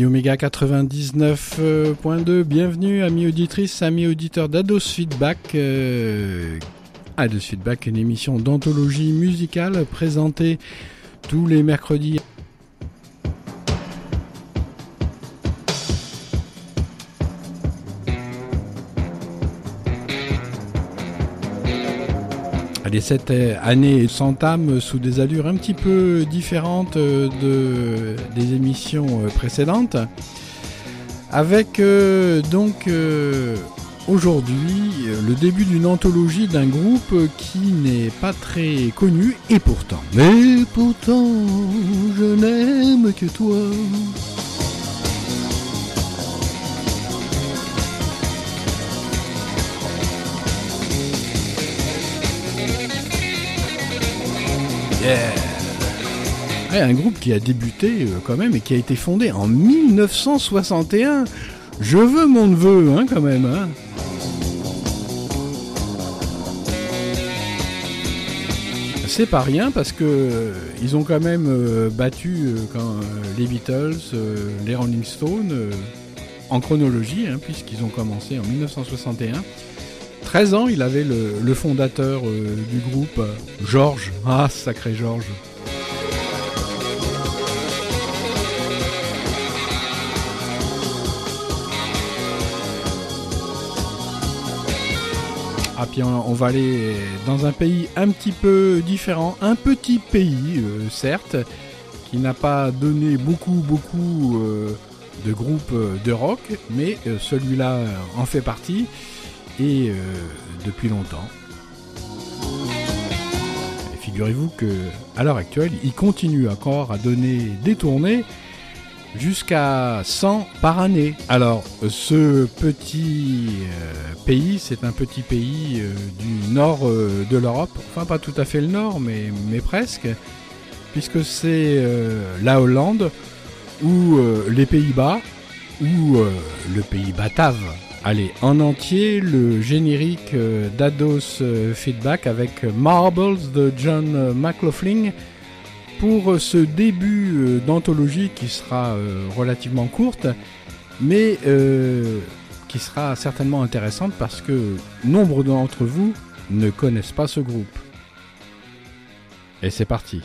Radio Méga 99.2, bienvenue amis auditrices, amis auditeurs d'Ados Feedback. Euh, Ados Feedback, une émission d'anthologie musicale présentée tous les mercredis Les sept années s'entament sous des allures un petit peu différentes de, des émissions précédentes. Avec euh, donc euh, aujourd'hui le début d'une anthologie d'un groupe qui n'est pas très connu et pourtant. Mais pourtant, je n'aime que toi. Un groupe qui a débuté euh, quand même et qui a été fondé en 1961. Je veux mon neveu, hein, quand même. Hein. C'est pas rien parce que euh, ils ont quand même euh, battu les Beatles, les Rolling Stones en chronologie, hein, puisqu'ils ont commencé en 1961. 13 ans, il avait le, fondateur euh, du groupe, Georges. Ah, sacré Georges. Ah, puis on, va aller dans un pays un petit peu différent, un petit pays, euh, certes, qui n'a pas donné beaucoup, beaucoup euh, de groupes de rock, mais celui-là en fait partie et euh, depuis longtemps. Figurez-vous que à l'heure actuelle, il continue encore à donner des tournées jusqu'à 100 par année. Alors, ce petit euh, pays, c'est un petit pays euh, du nord de l'Europe, enfin pas tout à fait le nord, mais, mais presque, puisque c'est la Hollande ou les Pays-Bas ou le pays batave Allez, en entier, le générique euh, d'Ados euh, Feedback avec Marbles de John McLaughlin pour ce début d'anthologie qui sera euh, relativement courte, mais qui sera certainement intéressante parce que nombre d'entre vous ne connaissent pas ce groupe. Et c'est parti.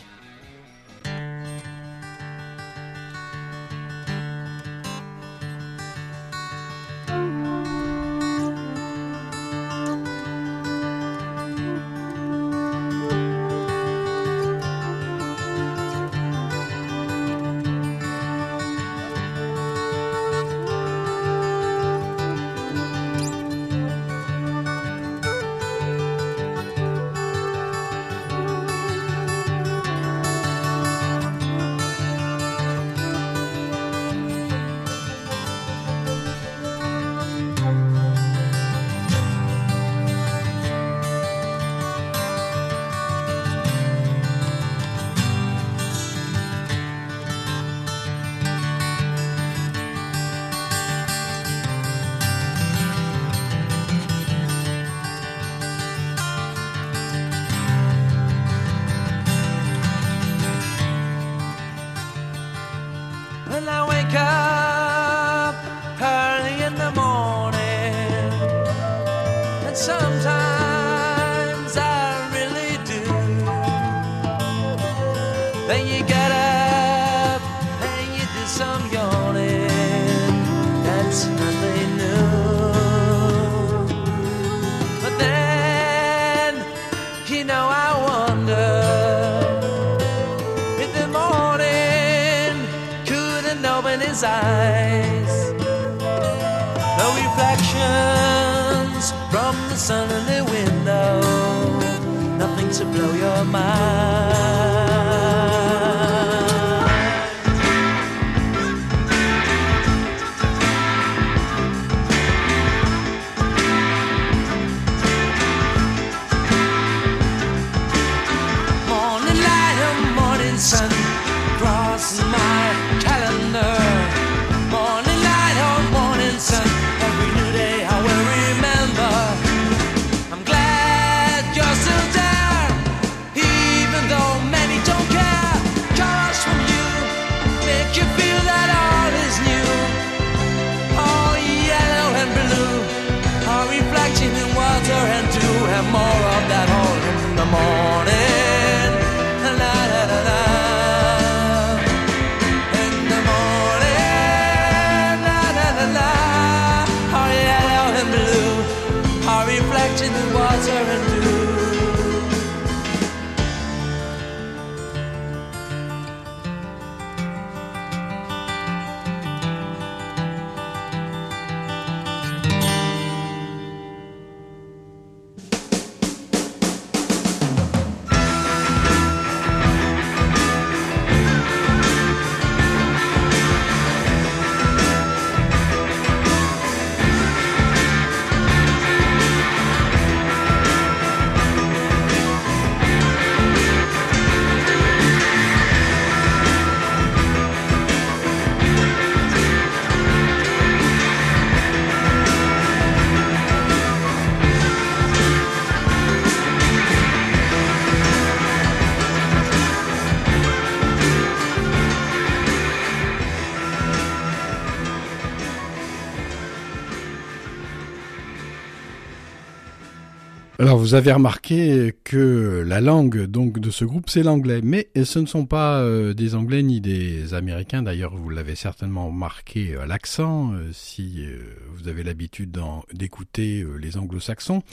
Alors vous avez remarqué que la langue donc de ce groupe c'est l'anglais, mais ce ne sont pas euh, des Anglais ni des Américains. D'ailleurs vous l'avez certainement remarqué à l'accent euh, si euh, vous avez l'habitude d'écouter les Anglo-Saxons.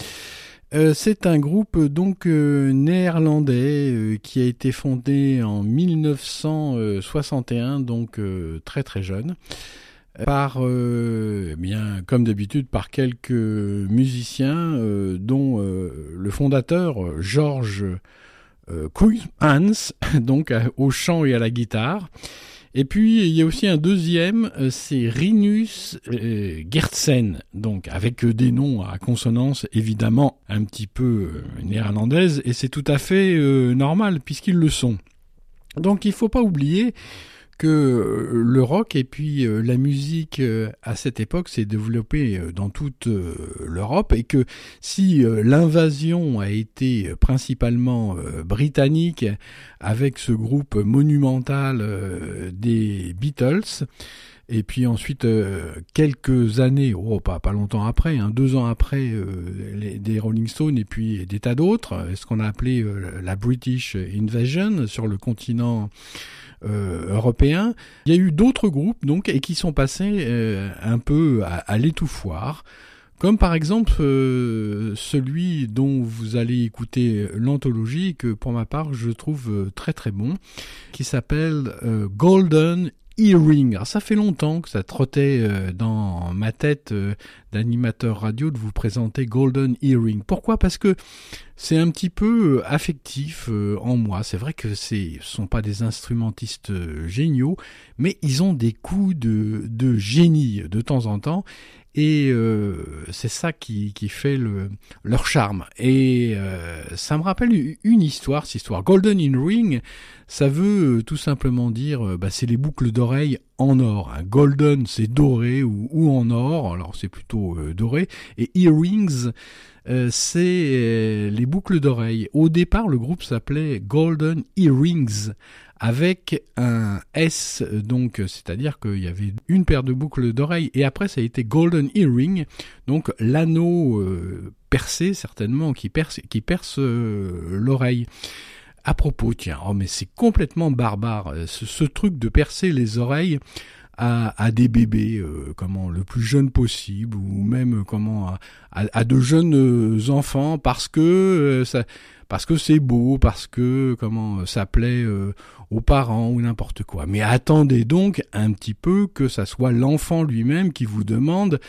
c'est un groupe donc néerlandais qui a été fondé en 1961, donc très très jeune par, euh, eh bien, comme d'habitude, par quelques musiciens, euh, dont euh, le fondateur Georges euh, Hans, donc au chant et à la guitare. Et puis il y a aussi un deuxième, c'est Rinus Gertsen, donc avec des noms à consonance évidemment un petit peu néerlandaise, et c'est tout à fait normal puisqu'ils le sont. Donc il faut pas oublier que euh, le rock et puis euh, la musique euh, à cette époque s'est développée dans toute l'Europe et que si l'invasion a été principalement britannique avec ce groupe monumental des Beatles, et puis ensuite, quelques années, oh, pas, longtemps après, hein, deux ans après, des Rolling Stones et puis des tas d'autres, ce qu'on a appelé la British Invasion sur le continent euh, européen. Il y a eu d'autres groupes donc et qui sont passés euh, un peu à, l'étouffoir comme par exemple euh, celui dont vous allez écouter l'anthologie que pour ma part je trouve très très bon, qui s'appelle Golden Earring. Ça fait longtemps que ça trottait dans ma tête d'animateur radio de vous présenter Golden Earring. Pourquoi? Parce que c'est un petit peu euh, affectif euh, en moi. C'est vrai que ce sont pas des instrumentistes euh, géniaux, mais ils ont des coups de génie de temps en temps. Et c'est ça qui, fait le, leur charme. Et ça me rappelle une histoire, cette histoire. Golden in Ring, ça veut tout simplement dire, bah, c'est les boucles d'oreilles en or. Golden, c'est doré ou, en or, alors c'est plutôt doré. Et earrings, euh, c'est euh, les boucles d'oreilles. Au départ, le groupe s'appelait Golden Earrings avec un S, donc c'est-à-dire qu'il y avait une paire de boucles d'oreilles et après ça a été Golden Earring, donc l'anneau euh, percé certainement qui perce, qui perce l'oreille. À propos, tiens, oh mais c'est complètement barbare, ce, truc de percer les oreilles à, des bébés, euh, comment le plus jeune possible, ou même comment à, de jeunes euh, enfants, parce que euh, parce que c'est beau, parce que comment ça plaît aux parents ou n'importe quoi. Mais attendez donc un petit peu que ça soit l'enfant lui-même qui vous demande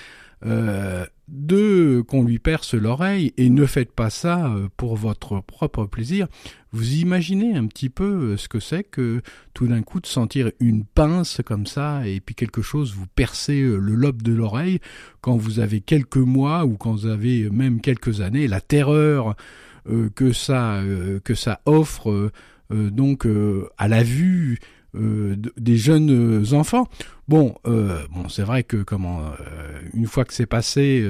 de qu'on lui perce l'oreille et ne faites pas ça pour votre propre plaisir. Vous imaginez un petit peu euh, ce que c'est que tout d'un coup de sentir une pince comme ça et puis quelque chose vous percer euh, le lobe de l'oreille quand vous avez quelques mois ou quand vous avez même quelques années, la terreur euh, que ça que ça offre donc à la vue des jeunes enfants. Bon, bon, c'est vrai que comment une fois que c'est passé,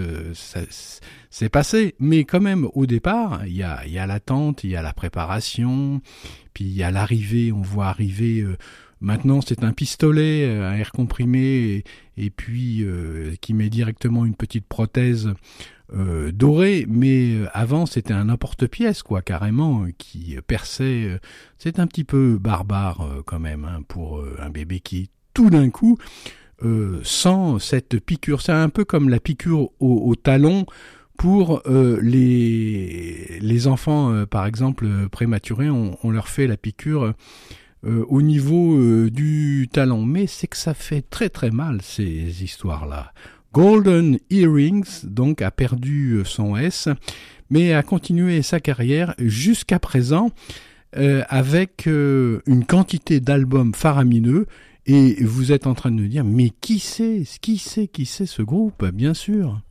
c'est passé. Mais quand même, au départ, il y a, y a l'attente, il y a la préparation, puis il y a l'arrivée, on voit arriver euh, Maintenant, c'est un pistolet euh, à air comprimé et, puis qui met directement une petite prothèse dorée. Mais avant, c'était un n'importe-pièce, quoi, carrément, qui perçait. c'est un petit peu barbare quand même hein, pour un bébé qui, tout d'un coup, sent cette piqûre. C'est un peu comme la piqûre au talon pour euh, les, les enfants, euh, par exemple, prématurés, on, leur fait la piqûre euh, au niveau du talon. Mais c'est que ça fait très très mal, ces histoires-là. Golden Earrings, donc, a perdu son S, mais a continué sa carrière jusqu'à présent avec une quantité d'albums faramineux. Et vous êtes en train de nous dire, mais qui c'est? Qui c'est? Qui c'est ce groupe? Bien sûr.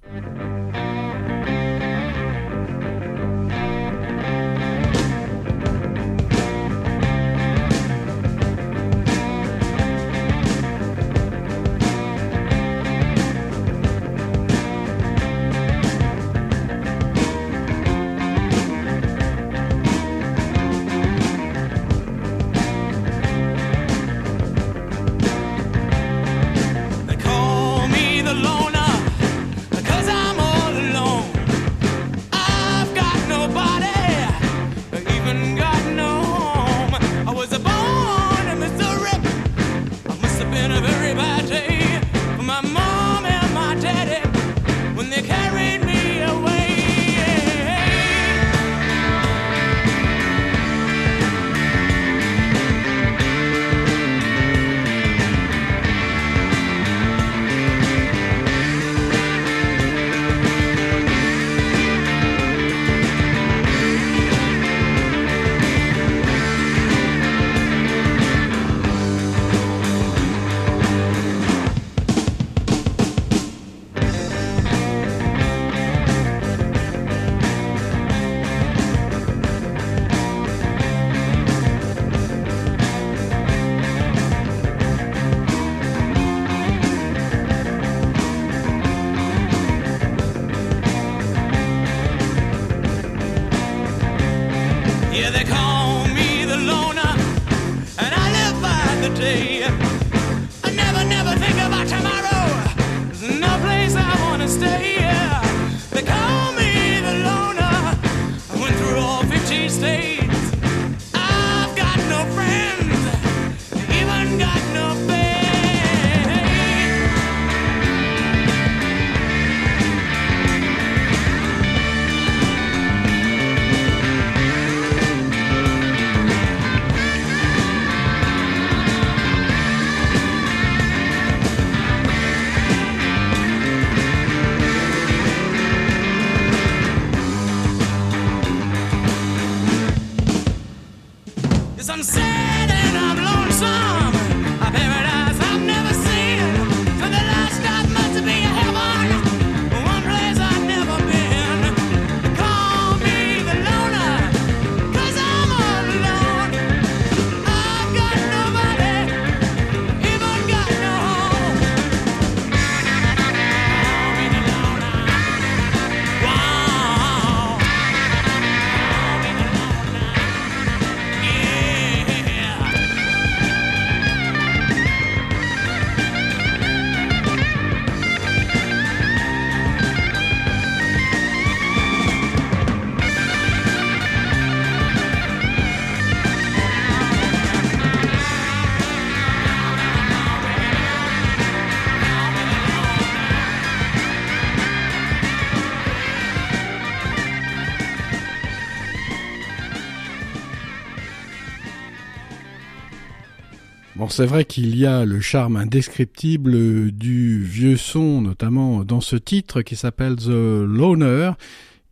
C'est vrai qu'il y a le charme indescriptible du vieux son, notamment dans ce titre qui s'appelle The Loner,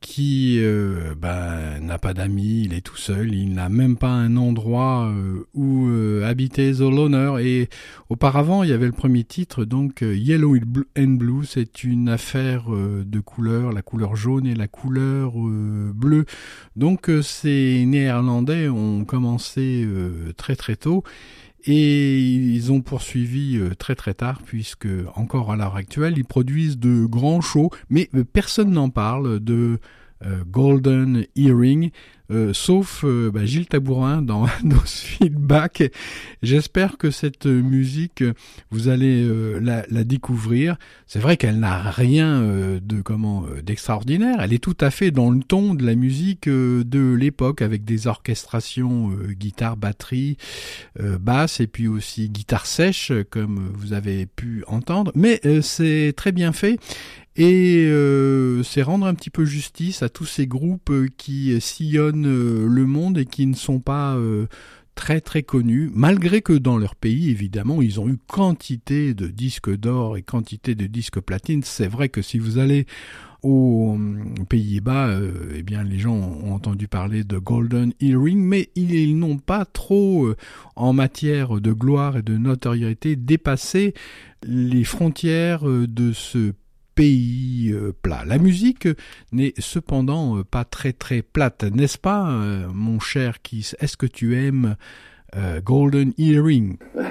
qui euh, ben, n'a pas d'amis, il est tout seul, il n'a même pas un endroit euh, où euh, habiter The Loner. Et auparavant, il y avait le premier titre, donc Yellow and Blue, c'est une affaire de couleur, la couleur jaune et la couleur bleue. Donc ces Néerlandais ont commencé très très tôt. Et ils ont poursuivi euh, très très tard, puisque encore à l'heure actuelle, ils produisent de grands shows, mais euh, personne n'en parle de Golden Earring. Euh, sauf euh, bah, Gilles Tabourin dans nos feedbacks. J'espère que cette musique, vous allez euh, la, la, découvrir. C'est vrai qu'elle n'a rien de comment d'extraordinaire. Elle est tout à fait dans le ton de la musique de l'époque, avec des orchestrations guitare, batterie, basse et puis aussi guitare sèche, comme vous avez pu entendre. Mais c'est très bien fait et euh, c'est rendre un petit peu justice à tous ces groupes euh, qui sillonnent euh, le monde et qui ne sont pas très très connus, malgré que dans leur pays, évidemment, ils ont eu quantité de disques d'or et quantité de disques platine. C'est vrai que si vous allez aux Pays-Bas, eh bien les gens ont entendu parler de Golden Earring, mais ils, n'ont pas trop, en matière de gloire et de notoriété, dépassé les frontières de ce euh, plat. La musique n'est cependant euh, pas très très plate, n'est-ce pas, euh, mon cher Kiss Est-ce que tu aimes Golden Earring?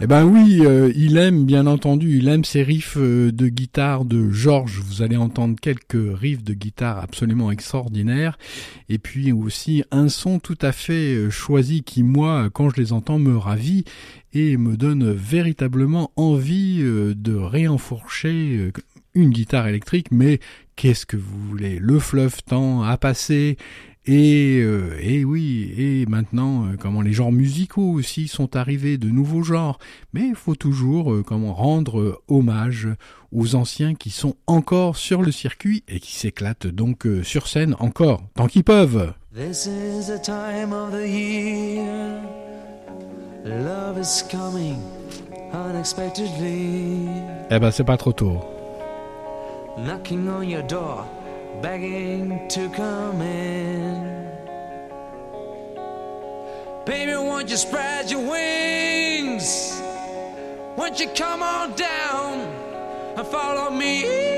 Eh ben oui, il aime bien entendu, il aime ces riffs de guitare de George. Vous allez entendre quelques riffs de guitare absolument extraordinaires, et puis aussi un son tout à fait choisi qui moi, quand je les entends, me ravit et me donne véritablement envie euh, de réenfourcher euh, une guitare électrique, mais qu'est-ce que vous voulez? Le fleuve tend à passer et, euh, et oui, et maintenant, comment les genres musicaux aussi sont arrivés, de nouveaux genres. Mais il faut toujours comment rendre hommage aux anciens qui sont encore sur le circuit et qui s'éclatent donc sur scène encore, tant qu'ils peuvent. This is time of the year. Love is coming unexpectedly. Eh ben, c'est pas trop tôt. Knocking on your door, begging to come in. Baby, won't you spread your wings? Won't you come on down and follow me?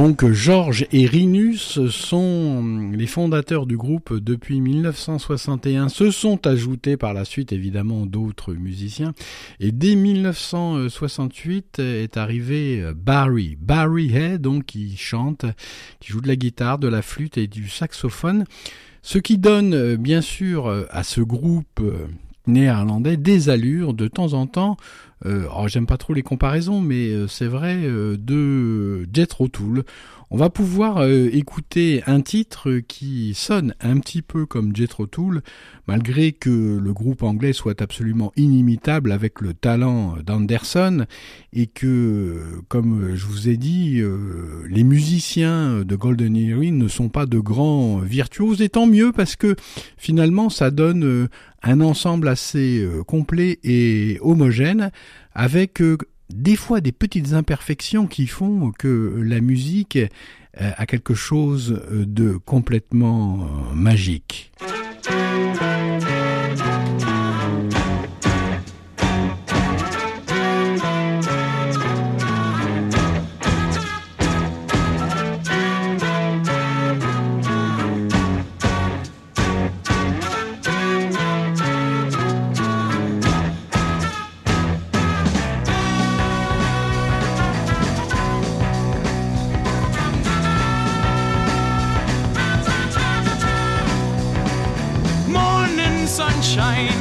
Donc Georges et Rinus sont les fondateurs du groupe depuis 1961. Se sont ajoutés par la suite évidemment d'autres musiciens. Et dès 1968 est arrivé Barry. Barry Hay, donc qui chante, qui joue de la guitare, de la flûte et du saxophone. Ce qui donne bien sûr à ce groupe néerlandais des allures de temps en temps euh, j'aime pas trop les comparaisons, mais euh, c'est vrai, euh, de Jethro Tull. On va pouvoir écouter un titre qui sonne un petit peu comme Jethro Tull, malgré que le groupe anglais soit absolument inimitable avec le talent d'Anderson et que, comme je vous ai dit, les musiciens de Golden Earring ne sont pas de grands virtuoses, et tant mieux parce que finalement ça donne un ensemble assez complet et homogène avec euh, des fois des petites imperfections qui font que la musique euh, a quelque chose de complètement shine.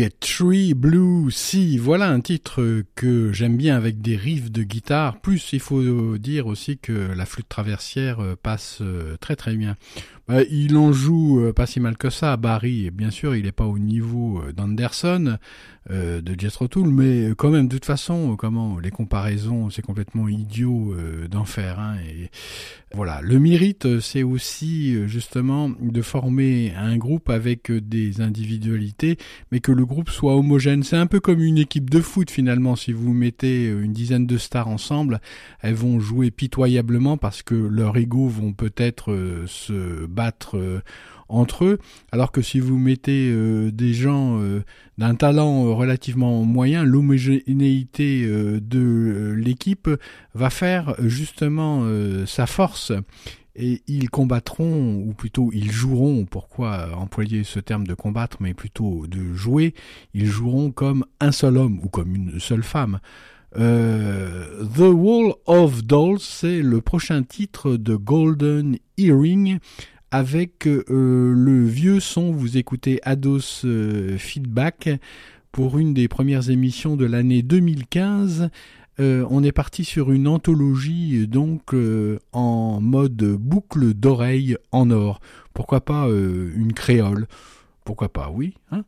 get euh, magique. voilà un titre que j'aime bien avec des riffs de guitare. Plus, il faut dire aussi que la flûte traversière passe euh, très très bien. Bah, il en joue euh, pas si mal que ça. Barry, bien sûr, il n'est pas au niveau euh, d'Anderson, de Jethro Tull, mais quand même, de toute façon, comment les comparaisons, c'est complètement idiot d'en faire. Hein, et voilà, le mérite, c'est aussi justement de former un groupe avec des individualités, mais que le groupe soit homogène. C'est un peu comme une équipe de foot finalement. Si vous mettez une dizaine de stars ensemble, elles vont jouer pitoyablement parce que leurs égaux vont peut-être se battre euh, entre eux, alors que si vous mettez euh, des gens euh, d'un talent relativement moyen, l'homogénéité de l'équipe va faire justement sa force et ils combattront, ou plutôt ils joueront, pourquoi employer ce terme de combattre, mais plutôt de jouer, ils joueront comme un seul homme ou comme une seule femme. The Wall of Dolls, c'est le prochain titre de Golden Earring avec euh, le vieux son, vous écoutez Ados euh, Feedback pour une des premières émissions de l'année 2015. Euh, on est parti sur une anthologie donc en mode boucle d'oreille en or. Pourquoi pas une créole? Pourquoi pas, oui. Hein?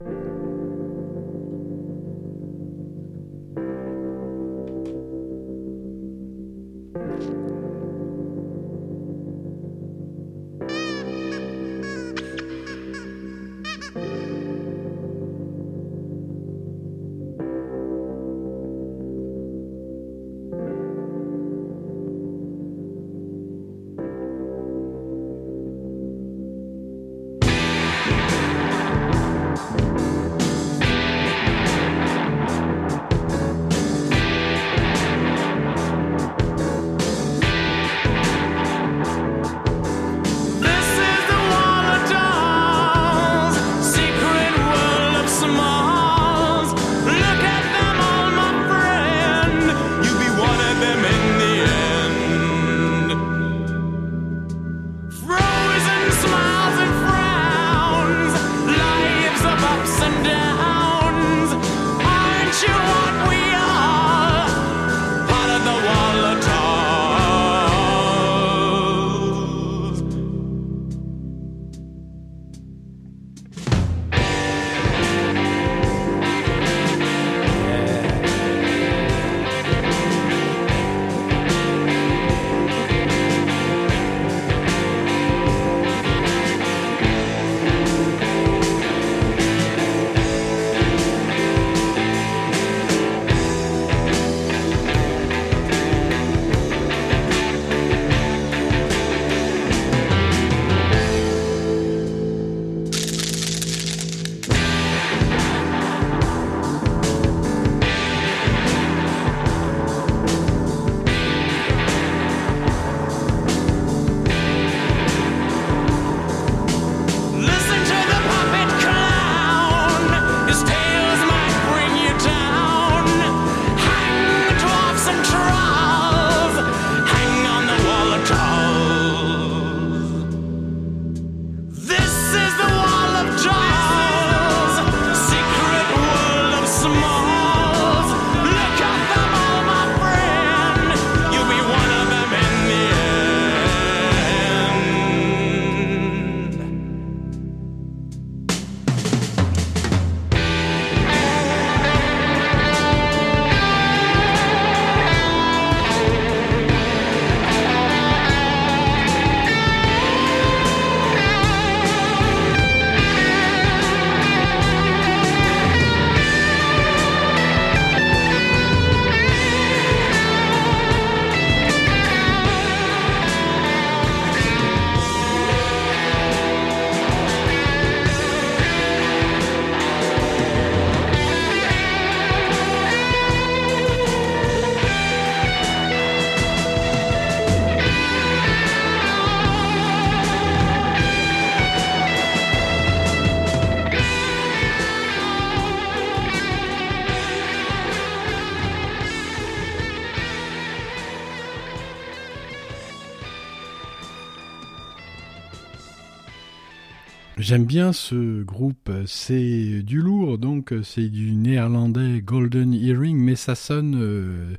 J'aime bien ce groupe, c'est du lourd, donc c'est du néerlandais Golden Earring, mais ça sonne euh,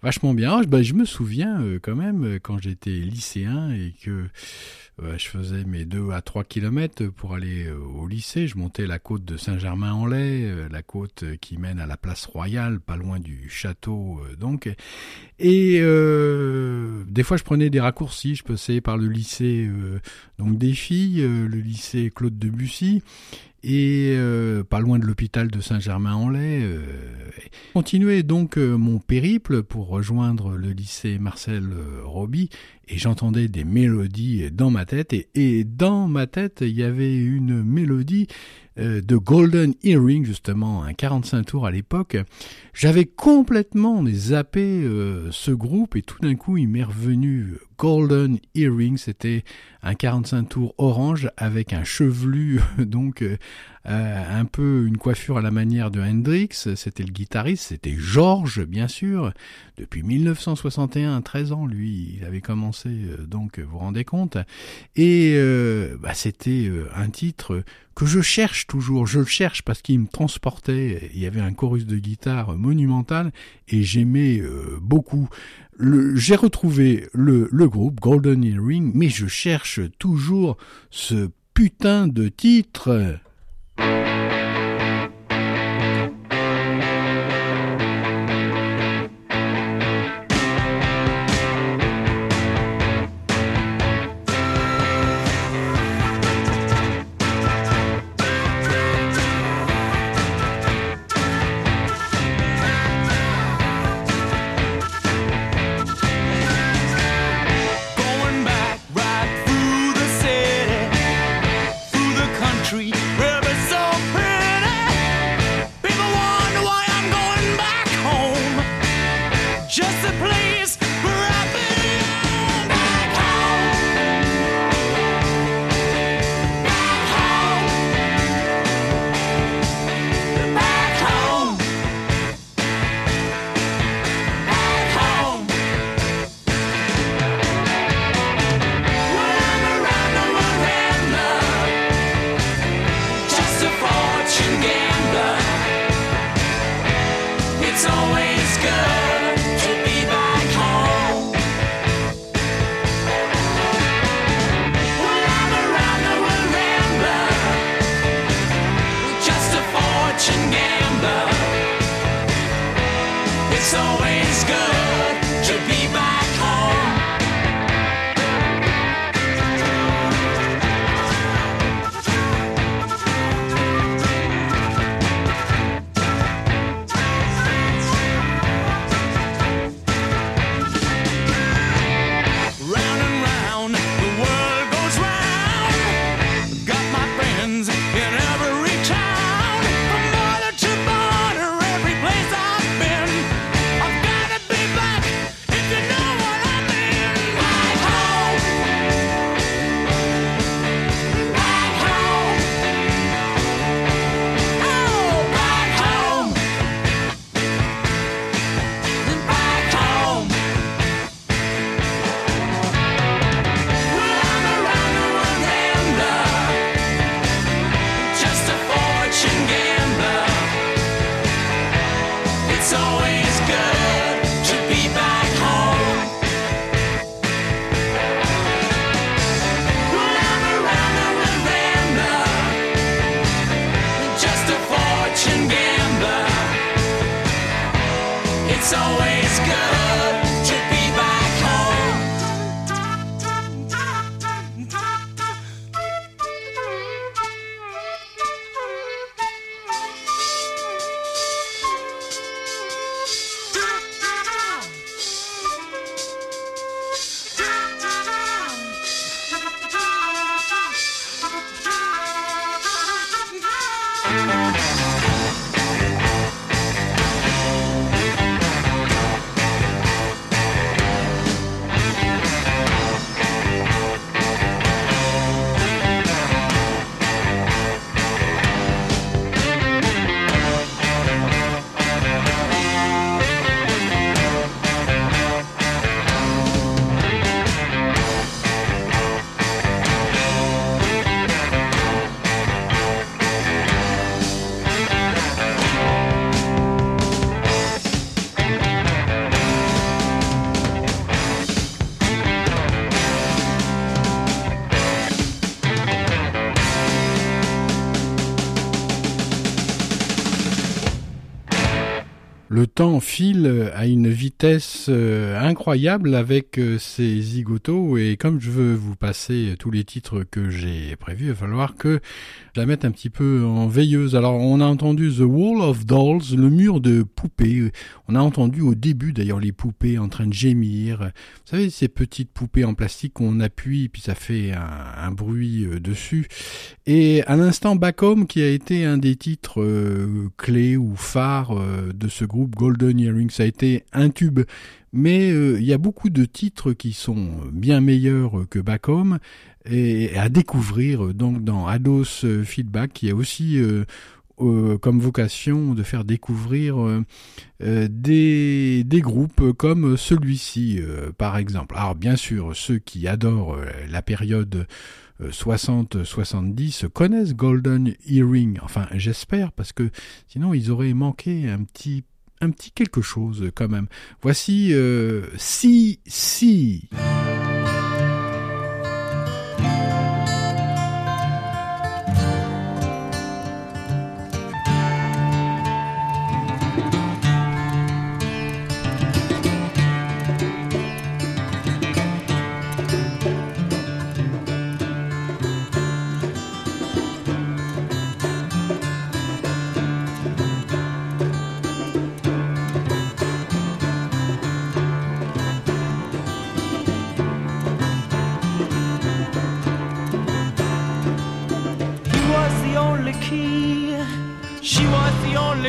vachement bien. Bah, je me souviens euh, quand même quand j'étais lycéen et que je faisais mes 2 à 3 kilomètres pour aller euh, au lycée. Je montais la côte de Saint-Germain-en-Laye, euh, la côte qui mène à la place royale, pas loin du château. Euh, donc, et des fois je prenais des raccourcis. Je passais par le lycée donc des filles, le lycée Claude Debussy et euh, pas loin de l'hôpital de Saint-Germain-en-Laye. Euh, continuais donc euh, mon périple pour rejoindre le lycée Marcel Roby. Et j'entendais des mélodies dans ma tête. Et, et, dans ma tête il y avait une mélodie de Golden Earring justement un 45 tours à l'époque. J'avais complètement zappé ce groupe. Et tout d'un coup il m'est revenu Golden Earring c'était un 45 tours orange avec un chevelu donc euh, un peu une coiffure à la manière de Hendrix, c'était le guitariste, c'était George bien sûr, depuis 1961, 13 ans lui, il avait commencé euh, donc vous rendez compte, et euh, bah, c'était un titre que je cherche toujours, je le cherche parce qu'il me transportait, il y avait un chorus de guitare monumental et j'aimais beaucoup j'ai retrouvé le, groupe Golden Earring, mais je cherche toujours ce putain de titre. Temps file à une vitesse euh, incroyable avec euh, ces zigotos et comme je veux vous passer tous les titres que j'ai prévus, il va falloir que je la mette un petit peu en veilleuse. Alors on a entendu The Wall of Dolls, le mur de poupées. On a entendu au début d'ailleurs les poupées en train de gémir. Vous savez ces petites poupées en plastique qu'on appuie puis ça fait un, bruit euh, dessus. Et à l'instant Back Home qui a été un des titres clés ou phares de ce groupe Golden Earring. Ça a été un tube. Mais euh, il y a beaucoup de titres qui sont bien meilleurs que Back Home et à découvrir donc dans Ados Feedback qui a aussi euh, euh, comme vocation de faire découvrir des, des, groupes comme celui-ci par exemple. Alors bien sûr ceux qui adorent la période 60-70 connaissent Golden Earring. Enfin, j'espère, parce que sinon ils auraient manqué un petit un petit quelque chose quand même. Voici euh, Si Si.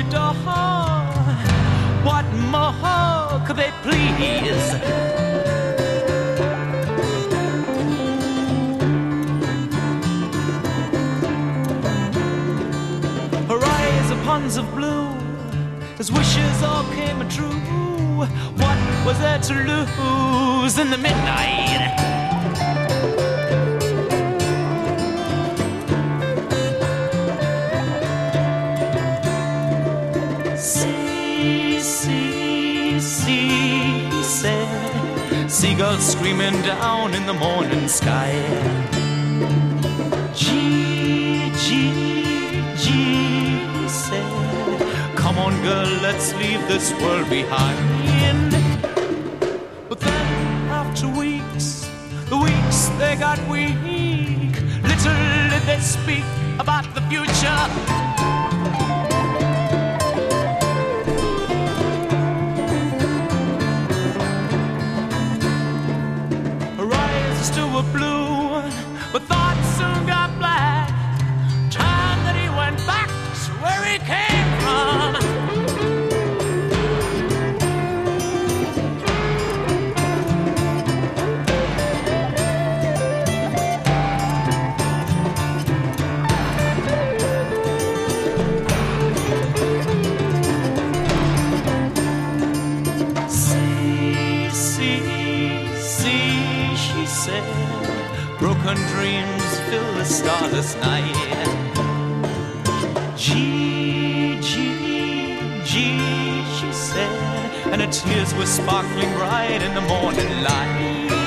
door. What more could they please? Her eyes are ponds of blue, his wishes all came true. What was there to lose in the midnight? seagulls screaming down in the morning sky. Gee, gee, gee, said, Come on, girl, let's leave this world behind. But then, after weeks, the weeks they got weak. Little did they speak about the future. to a blue, but thoughts soon. broken dreams fill the starless night. Gee, gee, gee, she said, and her tears were sparkling bright in the morning light.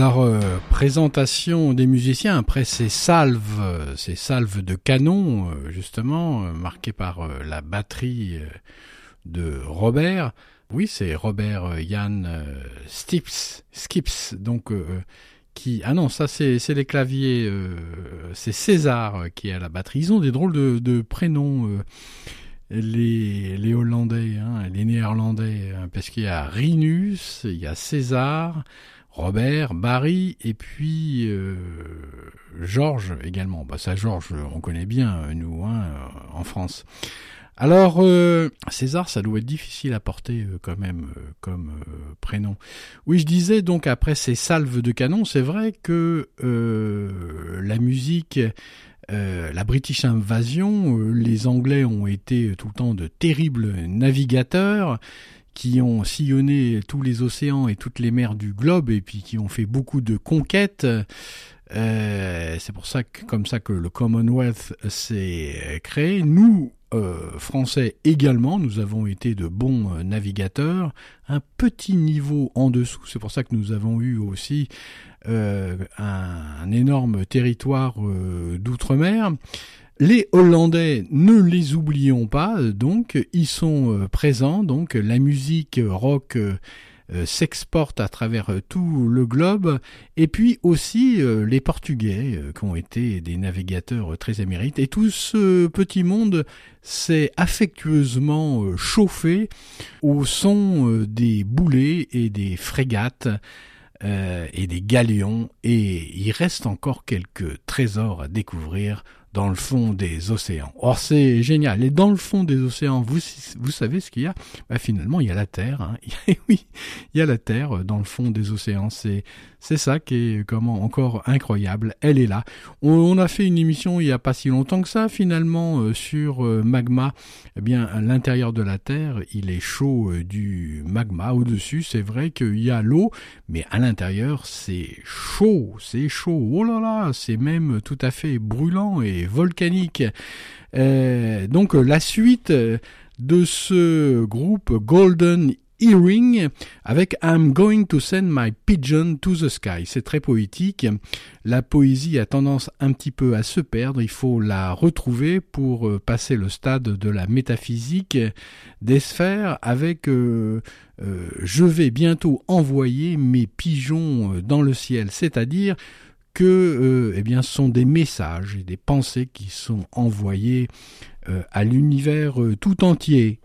Alors, euh, présentation des musiciens après ces salves, ces salves de canon, euh, justement, euh, marquées par la batterie de Robert. Oui, c'est Robert Yann Stips, Skips, donc qui... Ah non, ça c'est les claviers, c'est César qui est à la batterie. Ils ont des drôles de, prénoms. Les, les, Hollandais, hein, les Néerlandais, hein, parce qu'il y a Rinus, il y a César, Robert, Barry et puis euh, Georges également. Bah ça, Georges, on connaît bien euh, nous hein, euh, en France. Alors César, ça doit être difficile à porter quand même comme prénom. Oui, je disais donc après ces salves de canon, c'est vrai que la musique la British Invasion, les Anglais ont été tout le temps de terribles navigateurs qui ont sillonné tous les océans et toutes les mers du globe et puis qui ont fait beaucoup de conquêtes. Euh, c'est pour ça comme ça que le Commonwealth s'est créé. Nous, euh, Français également, nous avons été de bons euh, navigateurs, un petit niveau en dessous. C'est pour ça que nous avons eu aussi un, énorme territoire d'outre-mer. Les Hollandais, ne les oublions pas, donc ils sont présents. Donc la musique rock euh, s'exporte à travers euh, tout le globe, et puis aussi euh, les Portugais, qui ont été des navigateurs très émérites, et tout ce petit monde s'est affectueusement chauffé au son des boulets et des frégates. et des galions, et il reste encore quelques trésors à découvrir dans le fond des océans. Or c'est génial. Et dans le fond des océans, vous, savez ce qu'il y a? Bah, Finalement, il y a la Terre. Hein. oui, il y a la Terre dans le fond des océans. C'est c'est ça qui est comment encore incroyable. Elle est là. On, a fait une émission il n'y a pas si longtemps que ça finalement euh, sur euh, magma. Eh bien, à l'intérieur de la Terre, il est chaud euh, du magma. Au-dessus, c'est vrai qu'il y a l'eau, mais à l'intérieur, c'est chaud, c'est chaud. Oh là là, c'est même tout à fait brûlant et volcanique. donc la suite de ce groupe Golden Earring avec I'm going to send my pigeon to the sky. C'est très poétique. La poésie a tendance un petit peu à se perdre. Il faut la retrouver pour euh, passer le stade de la métaphysique des sphères avec euh, euh, je vais bientôt envoyer mes pigeons dans le ciel. C'est-à-dire que eh bien, ce sont des messages et des pensées qui sont envoyés à l'univers tout entier.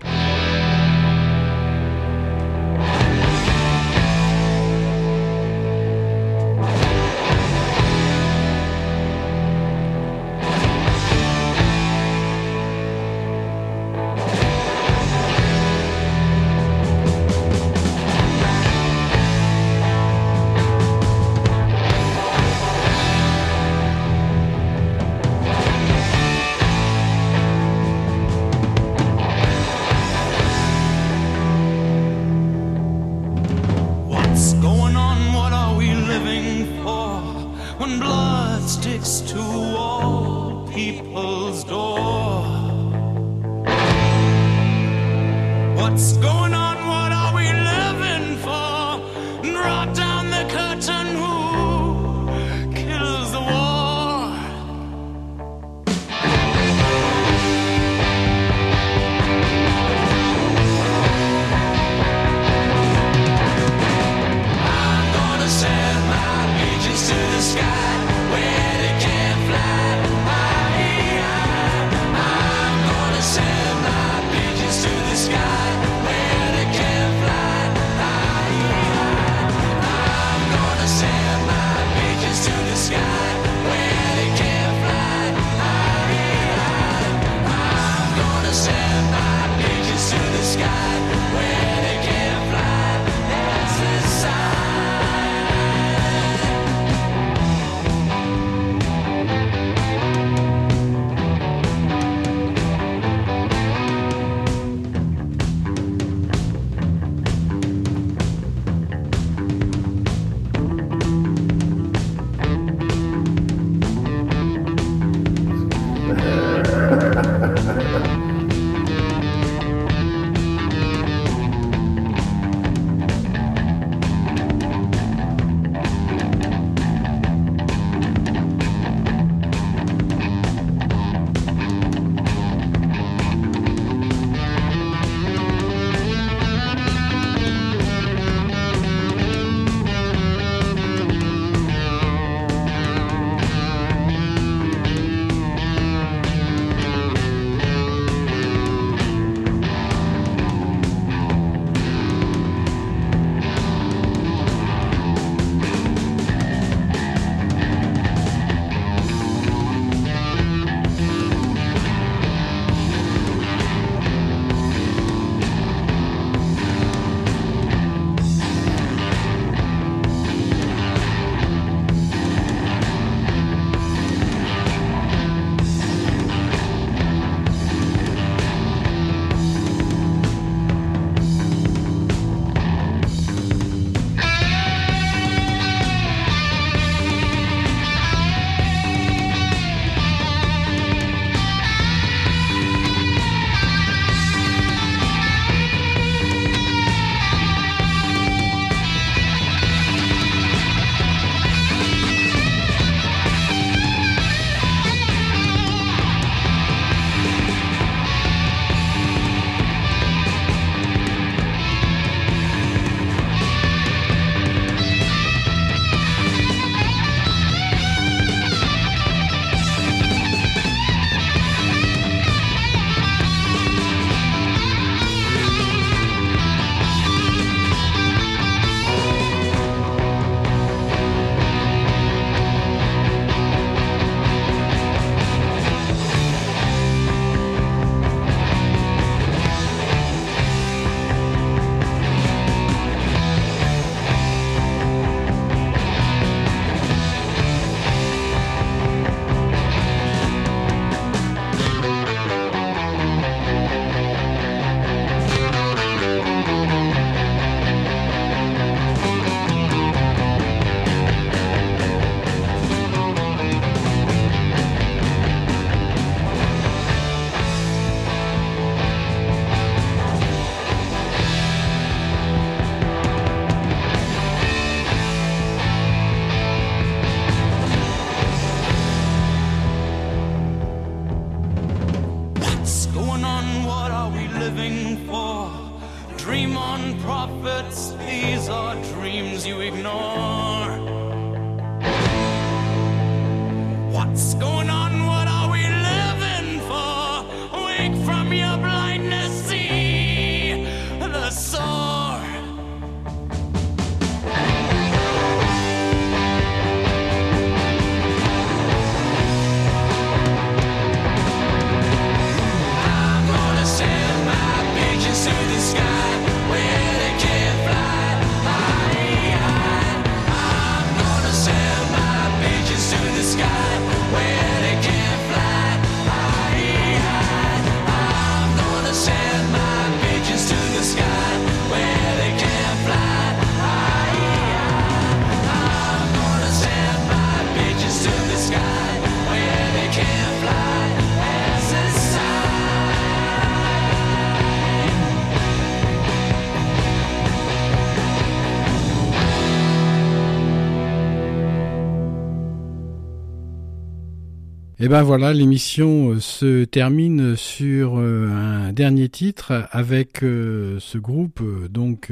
Et ben voilà, l'émission euh, se termine sur euh, un dernier titre avec euh, ce groupe donc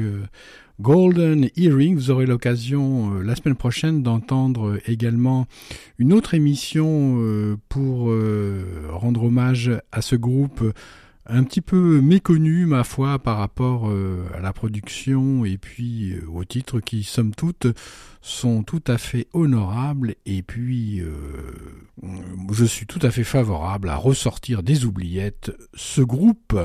Golden Earring. Vous aurez l'occasion la semaine prochaine d'entendre également une autre émission pour rendre hommage à ce groupe un petit peu méconnu, ma foi, par rapport à la production et puis aux titres qui, somme toute, sont tout à fait honorables et puis euh, je suis tout à fait favorable à ressortir des oubliettes ce groupe.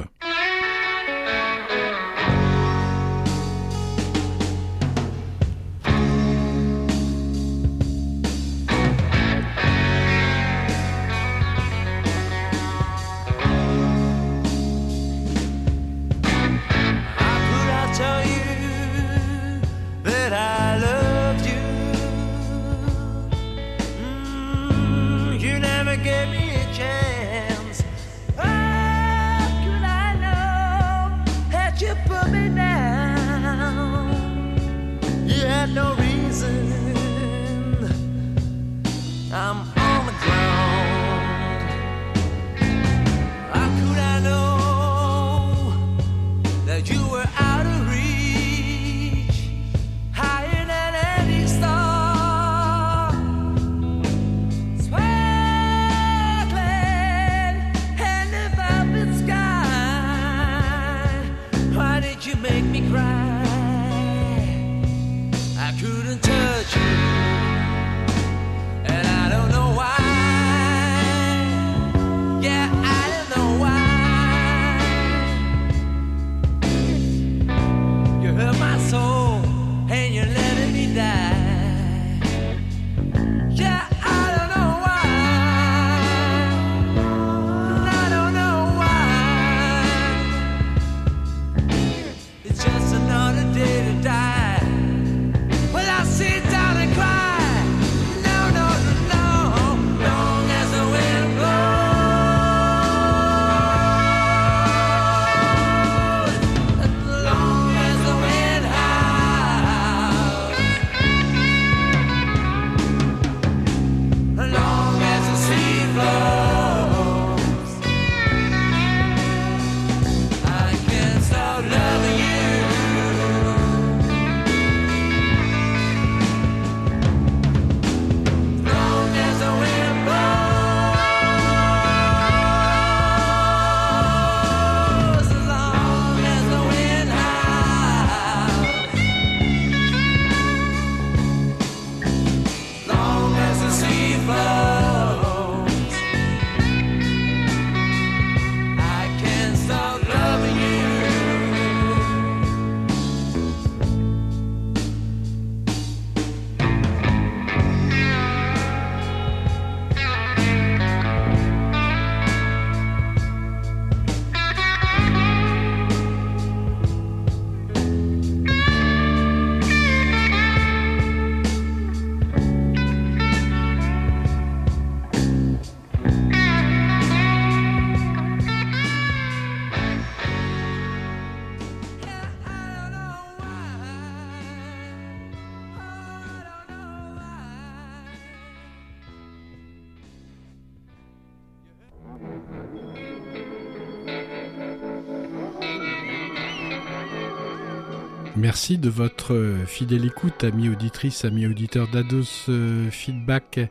Merci de votre euh, fidèle écoute, amis auditrices, amis auditeurs d'Ados euh, Feedback.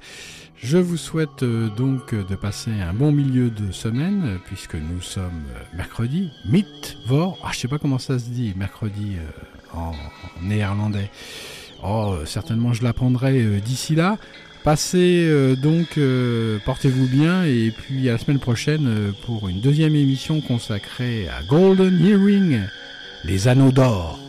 Je vous souhaite euh, donc de passer un bon milieu de semaine, puisque nous sommes mercredi, Mittwoch. Ah, je sais pas comment ça se dit, mercredi en, néerlandais. Oh, certainement je l'apprendrai d'ici là. Passez donc, portez-vous bien, et puis à la semaine prochaine pour une deuxième émission consacrée à Golden Earring, les anneaux d'or.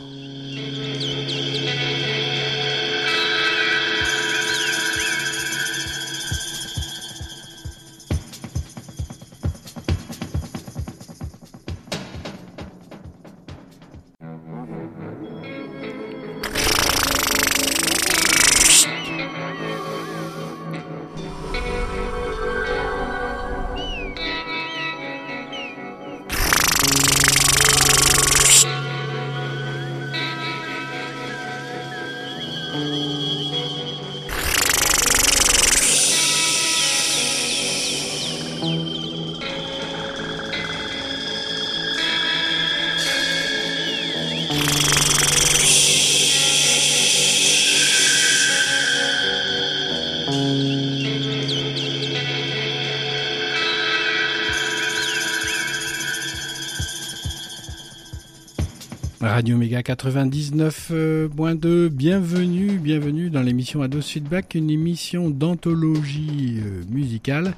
Radio Méga 99.2, bienvenue, bienvenue dans l'émission Ados Feedback, une émission d'anthologie euh, musicale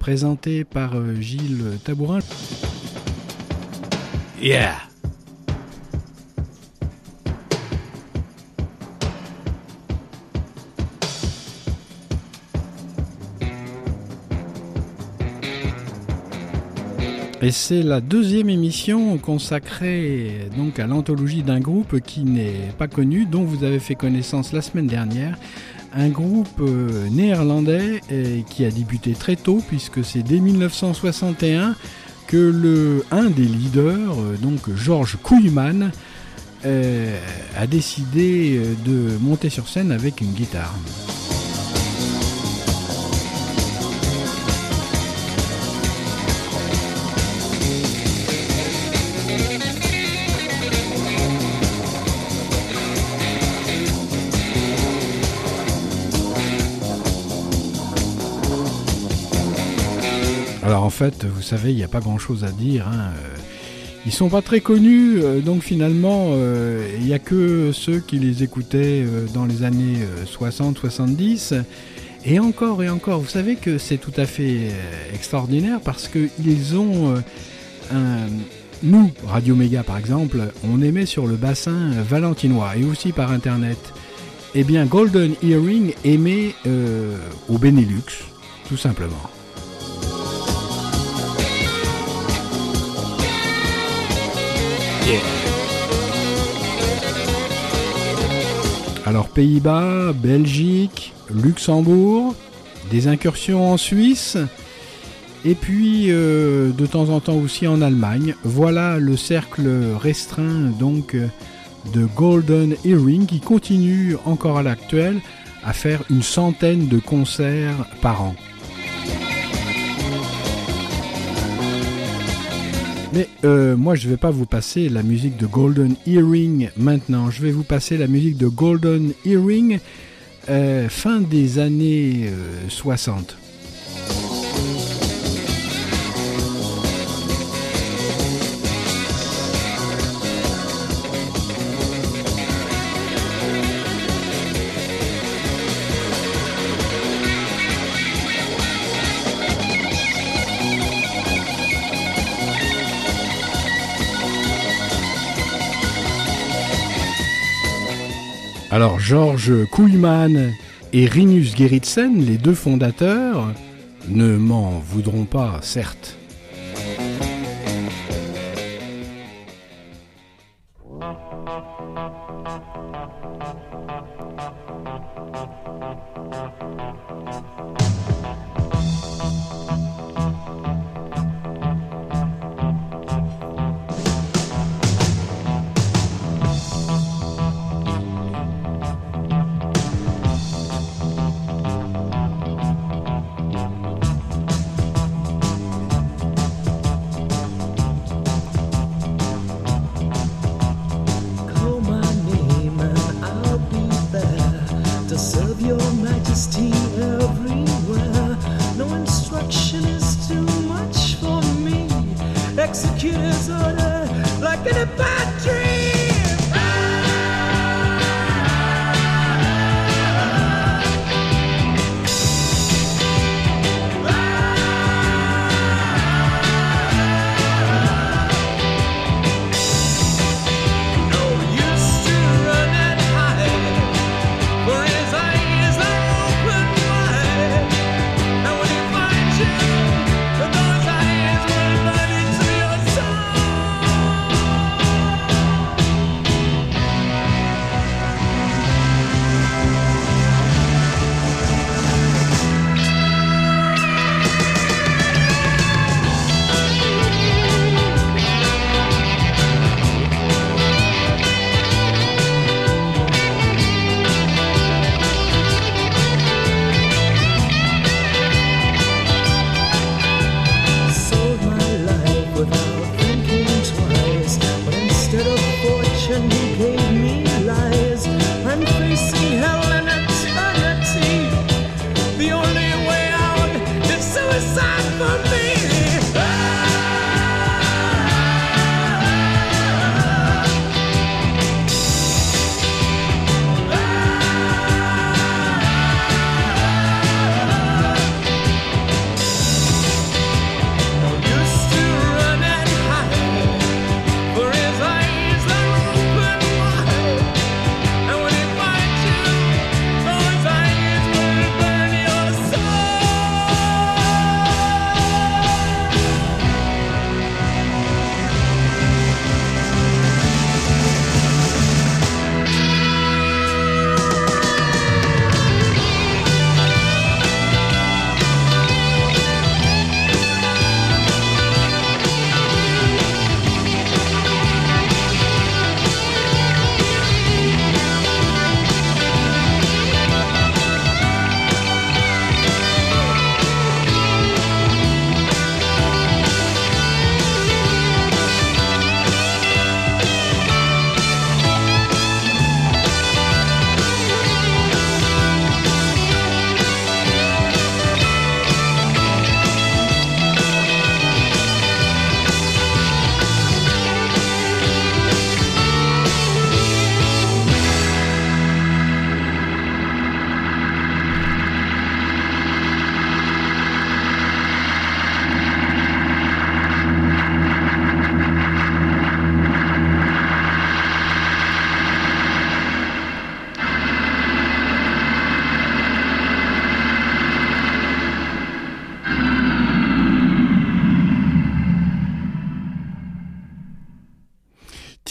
présentée par euh, Gilles Tabourin. Yeah! C'est la deuxième émission consacrée donc à l'anthologie d'un groupe qui n'est pas connu, dont vous avez fait connaissance la semaine dernière. Un groupe euh, néerlandais qui a débuté très tôt, puisque c'est dès 1961 que le, un des leaders, euh, donc Georges Kouyman, euh, a décidé de monter sur scène avec une guitare. Fait, vous savez, il n'y a pas grand-chose à dire. Hein. euh, Ils sont pas très connus, euh, donc finalement, euh, il n'y a que ceux qui les écoutaient dans les années 60-70. Et encore et encore, vous savez que c'est tout à fait extraordinaire parce qu'ils ont un... Nous, Radio Méga par exemple, on émet sur le bassin valentinois et aussi par Internet. Eh bien, Golden Earring émet au Benelux, tout simplement. Alors Pays-Bas, Belgique, Luxembourg, des incursions en Suisse, et puis euh, de temps en temps aussi en Allemagne. Voilà le cercle restreint donc de Golden Earring qui continue encore à l'actuel à faire une centaine de concerts par an. Mais euh, moi, je vais pas vous passer la musique de Golden Earring maintenant. Je vais vous passer la musique de Golden Earring euh, fin des années euh, 60. Alors Georges Kouyman et Rinus Gerritsen, les deux fondateurs, ne m'en voudront pas, certes.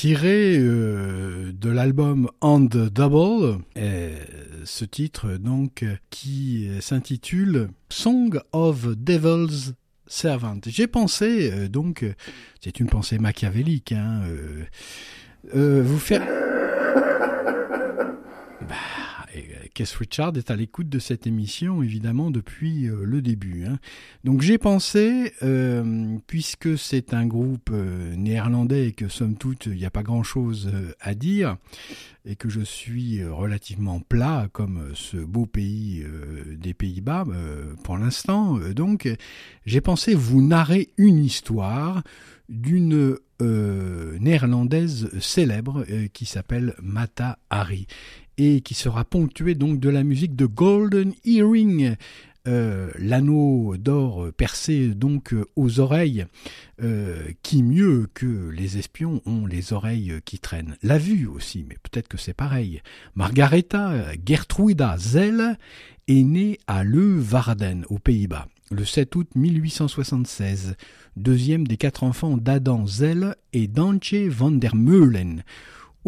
Tiré euh, de l'album On the Double, euh, ce titre donc qui euh, s'intitule Song of Devil's Servant. J'ai pensé donc, c'est une pensée machiavélique, hein, vous faire. Bah, Richard est à l'écoute de cette émission, évidemment, depuis euh, le début. hein. Donc j'ai pensé, euh, puisque c'est un groupe euh, néerlandais et que somme toute il n'y a pas grand-chose à dire, et que je suis relativement plat comme ce beau pays des Pays-Bas pour l'instant, donc j'ai pensé vous narrer une histoire d'une néerlandaise célèbre qui s'appelle Mata Hari et qui sera ponctuée donc de la musique de Golden Earring, euh, l'anneau d'or percé donc aux oreilles, euh, qui mieux que les espions ont les oreilles qui traînent. La vue aussi, mais peut-être que c'est pareil. Margaretha Gertruida Zell est née à Leuwarden, aux Pays-Bas, le 7 août 1876, deuxième des quatre enfants d'Adam Zell et d'Antje van der Meulen.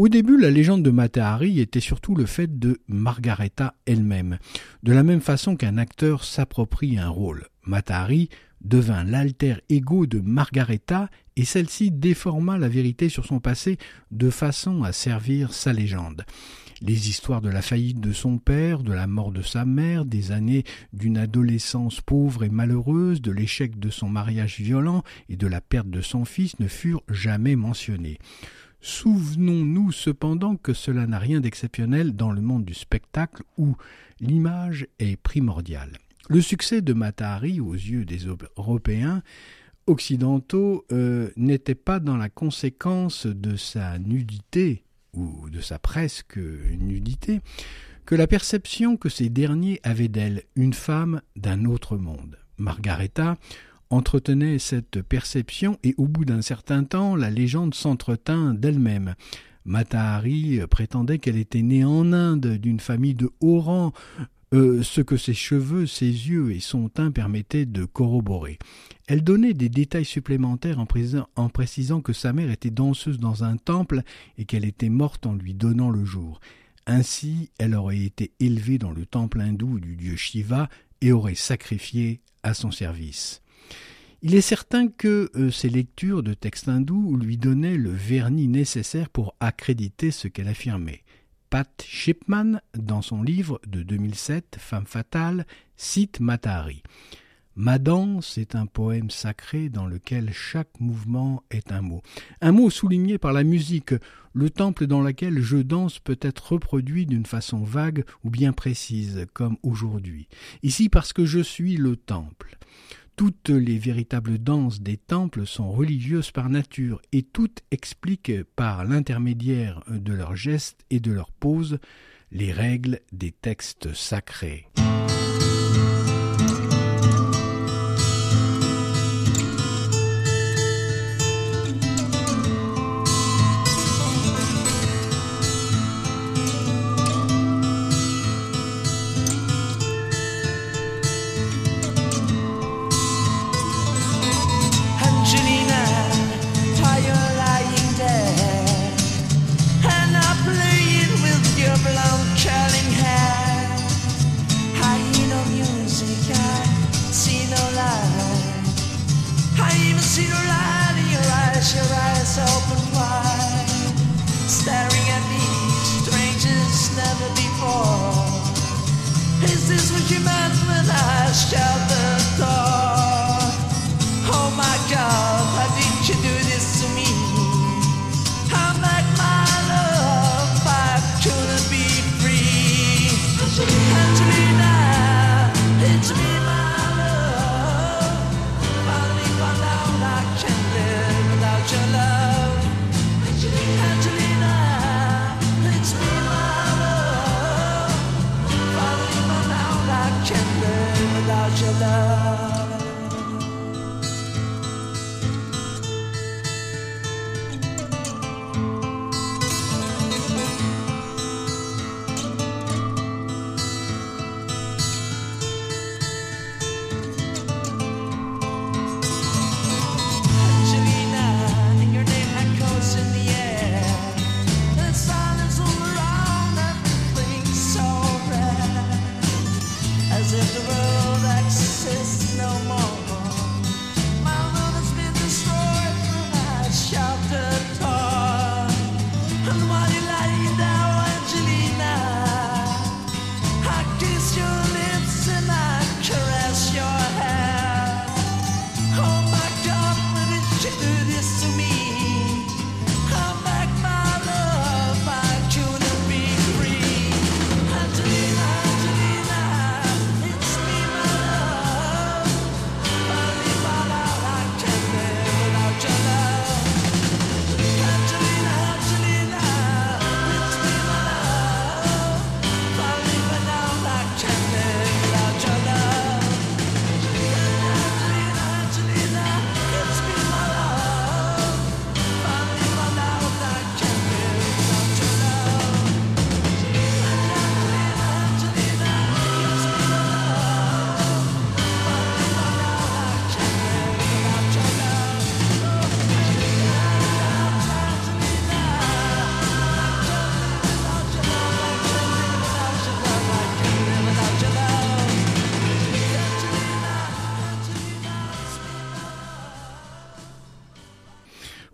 Au début, la légende de Matahari était surtout le fait de Margaretha elle-même, de la même façon qu'un acteur s'approprie un rôle. Matahari devint l'alter ego de Margaretha et celle-ci déforma la vérité sur son passé de façon à servir sa légende. Les histoires de la faillite de son père, de la mort de sa mère, des années d'une adolescence pauvre et malheureuse, de l'échec de son mariage violent et de la perte de son fils ne furent jamais mentionnées. Souvenons-nous cependant que cela n'a rien d'exceptionnel dans le monde du spectacle où l'image est primordiale. Le succès de Matahari aux yeux des Européens occidentaux euh, n'était pas dans la conséquence de sa nudité ou de sa presque nudité que la perception que ces derniers avaient d'elle, une femme d'un autre monde. Margaretha entretenait cette perception et au bout d'un certain temps, la légende s'entretint d'elle-même. Matahari prétendait qu'elle était née en Inde d'une famille de haut rang, euh, ce que ses cheveux, ses yeux et son teint permettaient de corroborer. Elle donnait des détails supplémentaires en, en précisant que sa mère était danseuse dans un temple et qu'elle était morte en lui donnant le jour. Ainsi, elle aurait été élevée dans le temple hindou du dieu Shiva et aurait sacrifié à son service. Il est certain que euh, ces lectures de textes hindous lui donnaient le vernis nécessaire pour accréditer ce qu'elle affirmait. Pat Shipman, dans son livre de 2007, Femme fatale, cite Matahari. Ma danse est un poème sacré dans lequel chaque mouvement est un mot. Un mot souligné par la musique. Le temple dans lequel je danse peut être reproduit d'une façon vague ou bien précise, comme aujourd'hui. Ici parce que je suis le temple. Toutes les véritables danses des temples sont religieuses par nature et toutes expliquent par l'intermédiaire de leurs gestes et de leurs poses les règles des textes sacrés.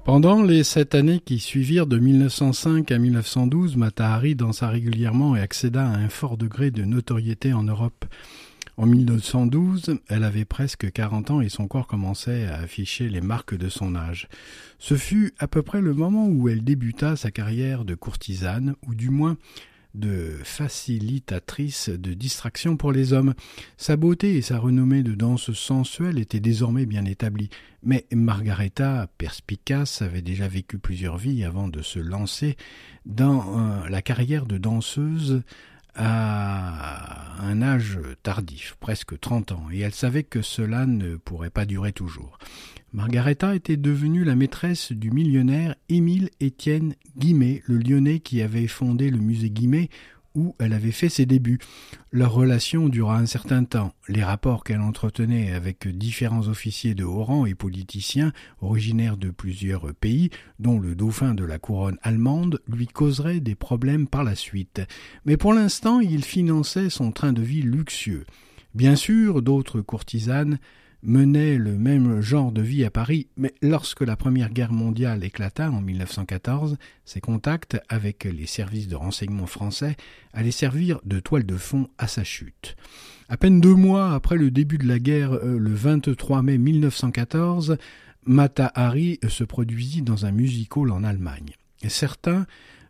Pendant les sept années qui suivirent de 1905 à 1912, Matahari dansa régulièrement et accéda à un fort degré de notoriété en Europe. En 1912, elle avait presque 40 ans et son corps commençait à afficher les marques de son âge. Ce fut à peu près le moment où elle débuta sa carrière de courtisane, ou du moins de facilitatrice de distraction pour les hommes. Sa beauté et sa renommée de danse sensuelle étaient désormais bien établies, mais Margaretha, perspicace, avait déjà vécu plusieurs vies avant de se lancer dans euh, la carrière de danseuse à un âge tardif, presque 30 ans, et elle savait que cela ne pourrait pas durer toujours. Margaretha était devenue la maîtresse du millionnaire Émile Étienne Guimet, le lyonnais qui avait fondé le musée Guimet où elle avait fait ses débuts. Leur relation dura un certain temps. Les rapports qu'elle entretenait avec différents officiers de haut rang et politiciens originaires de plusieurs pays, dont le dauphin de la couronne allemande, lui causeraient des problèmes par la suite. Mais pour l'instant, il finançait son train de vie luxueux. Bien sûr, d'autres courtisanes menait le même genre de vie à Paris, mais lorsque la Première Guerre mondiale éclata en 1914, ses contacts avec les services de renseignement français allaient servir de toile de fond à sa chute. À peine deux mois après le début de la guerre, euh, le 23 mai 1914, Mata Hari se produisit dans un music hall en Allemagne. Certains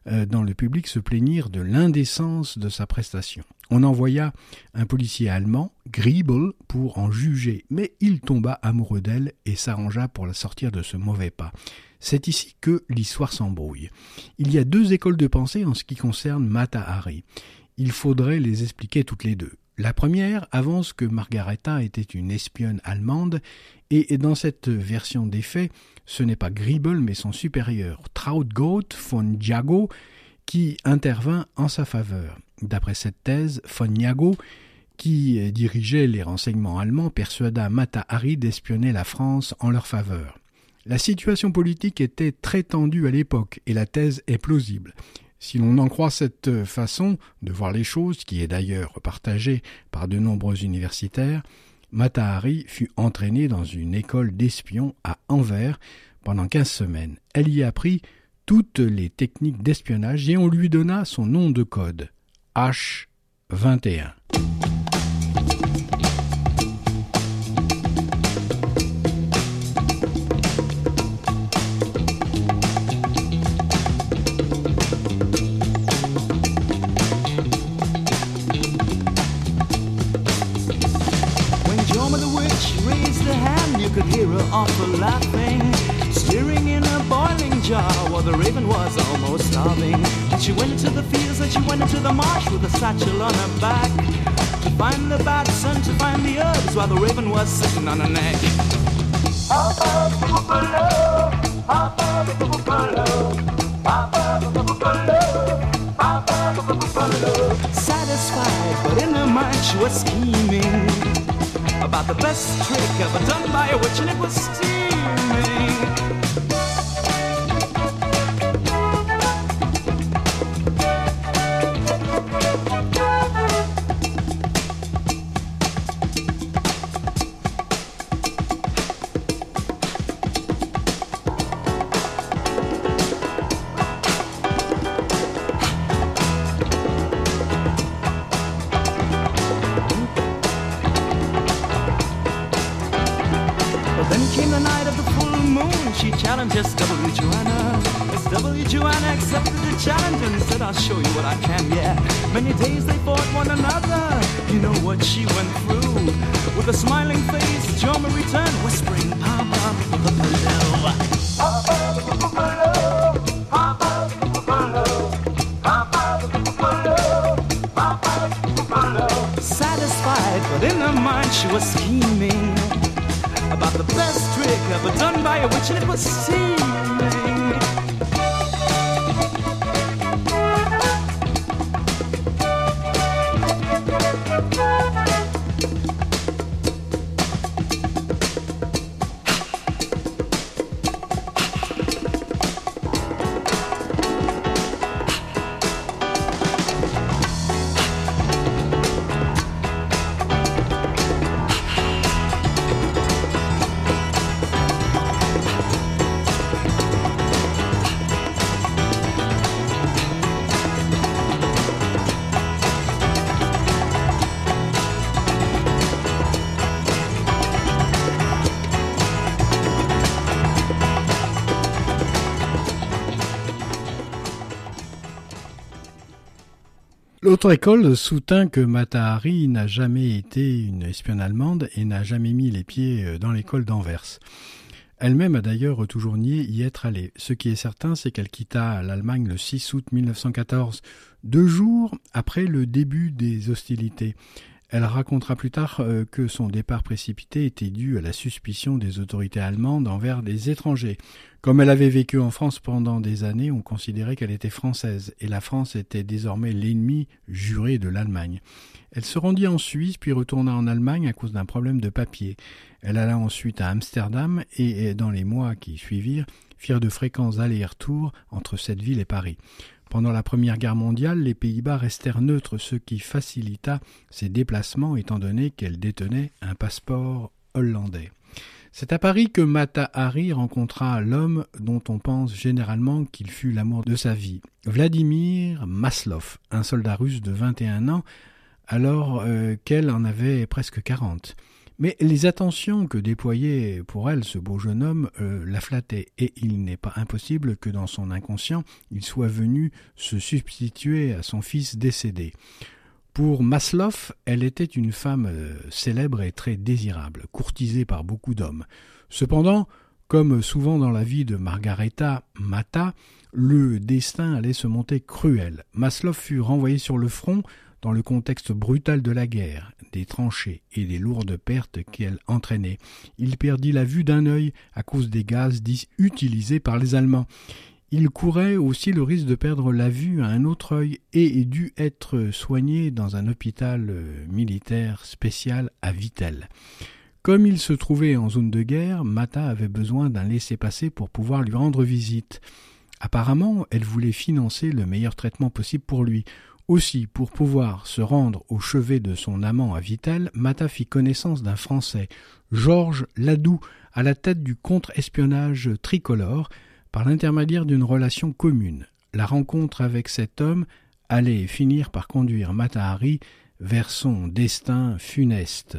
dans le public se plaignirent de l'indécence de sa prestation. On envoya un policier allemand, Griebel, pour en juger, mais il tomba amoureux d'elle et s'arrangea pour la sortir de ce mauvais pas. C'est ici que l'histoire s'embrouille. Il y a deux écoles de pensée en ce qui concerne Mata Hari. Il faudrait les expliquer toutes les deux. La première avance que Margaretha était une espionne allemande, et dans cette version des faits, ce n'est pas Griebel mais son supérieur, Trautgott von Diago, qui intervint en sa faveur. D'après cette thèse, von Diago, qui dirigeait les renseignements allemands, persuada Mata Hari d'espionner la France en leur faveur. La situation politique était très tendue à l'époque et la thèse est plausible. Si l'on en croit cette façon de voir les choses, qui est d'ailleurs partagée par de nombreux universitaires, Matahari fut entraînée dans une école d'espions à Anvers pendant quinze semaines. Elle y apprit toutes les techniques d'espionnage et on lui donna son nom de code H21. She went into the marsh with a satchel on her back. To find the bats and to find the herbs while the raven was sitting on her neck. Satisfied, but in her mind she was scheming about the best trick ever done by a witch, and it was steaming. L'autre école soutint que Mata Hari n'a jamais été une espionne allemande et n'a jamais mis les pieds euh, dans l'école d'Anvers. Elle-même a d'ailleurs toujours nié y être allée. Ce qui est certain, c'est qu'elle quitta l'Allemagne le 6 août 1914, deux jours après le début des hostilités. Elle racontera plus tard euh, que son départ précipité était dû à la suspicion des autorités allemandes envers des étrangers. Comme elle avait vécu en France pendant des années, on considérait qu'elle était française, et la France était désormais l'ennemi juré de l'Allemagne. Elle se rendit en Suisse, puis retourna en Allemagne à cause d'un problème de papier. Elle alla ensuite à Amsterdam, et dans les mois qui suivirent, firent de fréquents allers-retours entre cette ville et Paris. Pendant la Première Guerre mondiale, les Pays-Bas restèrent neutres, ce qui facilita ses déplacements étant donné qu'elle détenait un passeport hollandais. C'est à Paris que Mata Hari rencontra l'homme dont on pense généralement qu'il fut l'amour de sa vie, Vladimir Maslov, un soldat russe de 21 ans, alors euh, qu'elle en avait presque 40. Mais les attentions que déployait pour elle ce beau jeune homme euh, la flattaient, et il n'est pas impossible que dans son inconscient il soit venu se substituer à son fils décédé. Pour Maslov, elle était une femme euh, célèbre et très désirable, courtisée par beaucoup d'hommes. Cependant, comme souvent dans la vie de Margaretha Mata, le destin allait se monter cruel. Maslov fut renvoyé sur le front dans le contexte brutal de la guerre, des tranchées et des lourdes pertes qu'elle entraînait. Il perdit la vue d'un œil à cause des gaz utilisés par les Allemands. Il courait aussi le risque de perdre la vue à un autre œil et dut être soigné dans un hôpital euh, militaire spécial à Vittel. Comme il se trouvait en zone de guerre, Mata avait besoin d'un laissez-passer pour pouvoir lui rendre visite. Apparemment, elle voulait financer le meilleur traitement possible pour lui. Aussi, pour pouvoir se rendre au chevet de son amant à Vittel, Mata fit connaissance d'un Français, Georges Ladoux, à la tête du contre-espionnage tricolore, par l'intermédiaire d'une relation commune. La rencontre avec cet homme allait finir par conduire Mata Hari vers son destin funeste.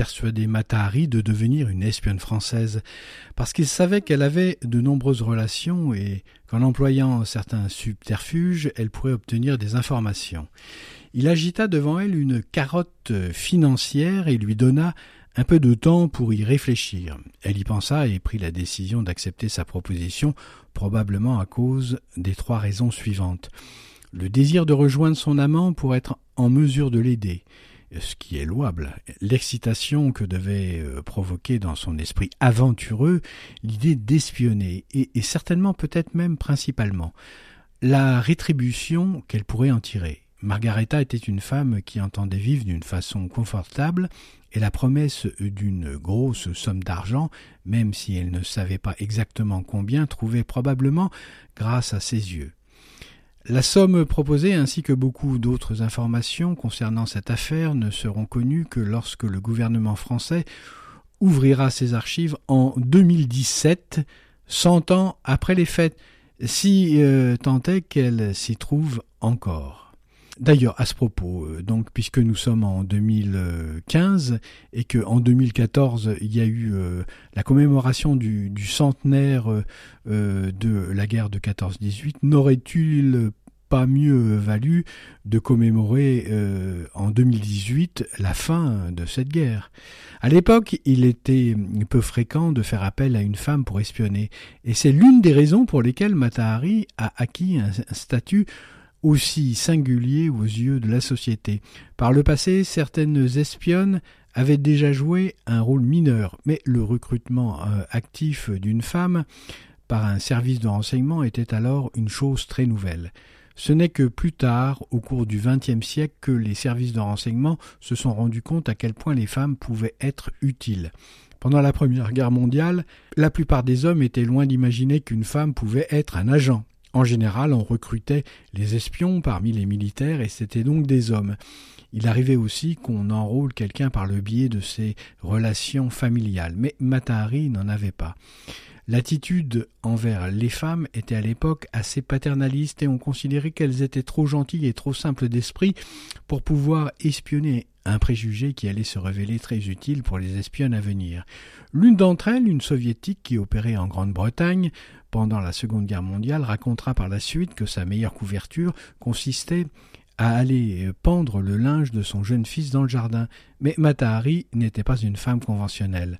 Persuader Matahari de devenir une espionne française, parce qu'il savait qu'elle avait de nombreuses relations et qu'en employant certains subterfuges, elle pourrait obtenir des informations. Il agita devant elle une carotte financière et lui donna un peu de temps pour y réfléchir. Elle y pensa et prit la décision d'accepter sa proposition, probablement à cause des trois raisons suivantes. Le désir de rejoindre son amant pour être en mesure de l'aider, ce qui est louable, l'excitation que devait euh, provoquer dans son esprit aventureux l'idée d'espionner, et, et certainement peut-être même principalement, la rétribution qu'elle pourrait en tirer. Margaretha était une femme qui entendait vivre d'une façon confortable, et la promesse d'une grosse somme d'argent, même si elle ne savait pas exactement combien, trouvait probablement grâce à ses yeux. La somme proposée ainsi que beaucoup d'autres informations concernant cette affaire ne seront connues que lorsque le gouvernement français ouvrira ses archives en 2017, cent ans après les fêtes, si euh, tant est qu'elles s'y trouvent encore. D'ailleurs, à ce propos, euh, donc puisque nous sommes en 2015 et que en 2014 il y a eu euh, la commémoration du, centenaire euh, de la guerre de 14-18, n'aurait-il pas mieux valu de commémorer en 2018 la fin de cette guerre? À l'époque, il était peu fréquent de faire appel à une femme pour espionner, et c'est l'une des raisons pour lesquelles Matahari a acquis un statut aussi singulier aux yeux de la société. Par le passé, certaines espionnes avaient déjà joué un rôle mineur, mais le recrutement euh, actif d'une femme par un service de renseignement était alors une chose très nouvelle. Ce n'est que plus tard, au cours du XXe siècle, que les services de renseignement se sont rendus compte à quel point les femmes pouvaient être utiles. Pendant la Première Guerre mondiale, la plupart des hommes étaient loin d'imaginer qu'une femme pouvait être un agent. En général, on recrutait les espions parmi les militaires et c'était donc des hommes. Il arrivait aussi qu'on enrôle quelqu'un par le biais de ses relations familiales, mais Matahari n'en avait pas. L'attitude envers les femmes était à l'époque assez paternaliste et on considérait qu'elles étaient trop gentilles et trop simples d'esprit pour pouvoir espionner un préjugé qui allait se révéler très utile pour les espionnes à venir. L'une d'entre elles, une soviétique qui opérait en Grande-Bretagne pendant la Seconde Guerre mondiale, racontera par la suite que sa meilleure couverture consistait à aller pendre le linge de son jeune fils dans le jardin. Mais Matahari n'était pas une femme conventionnelle.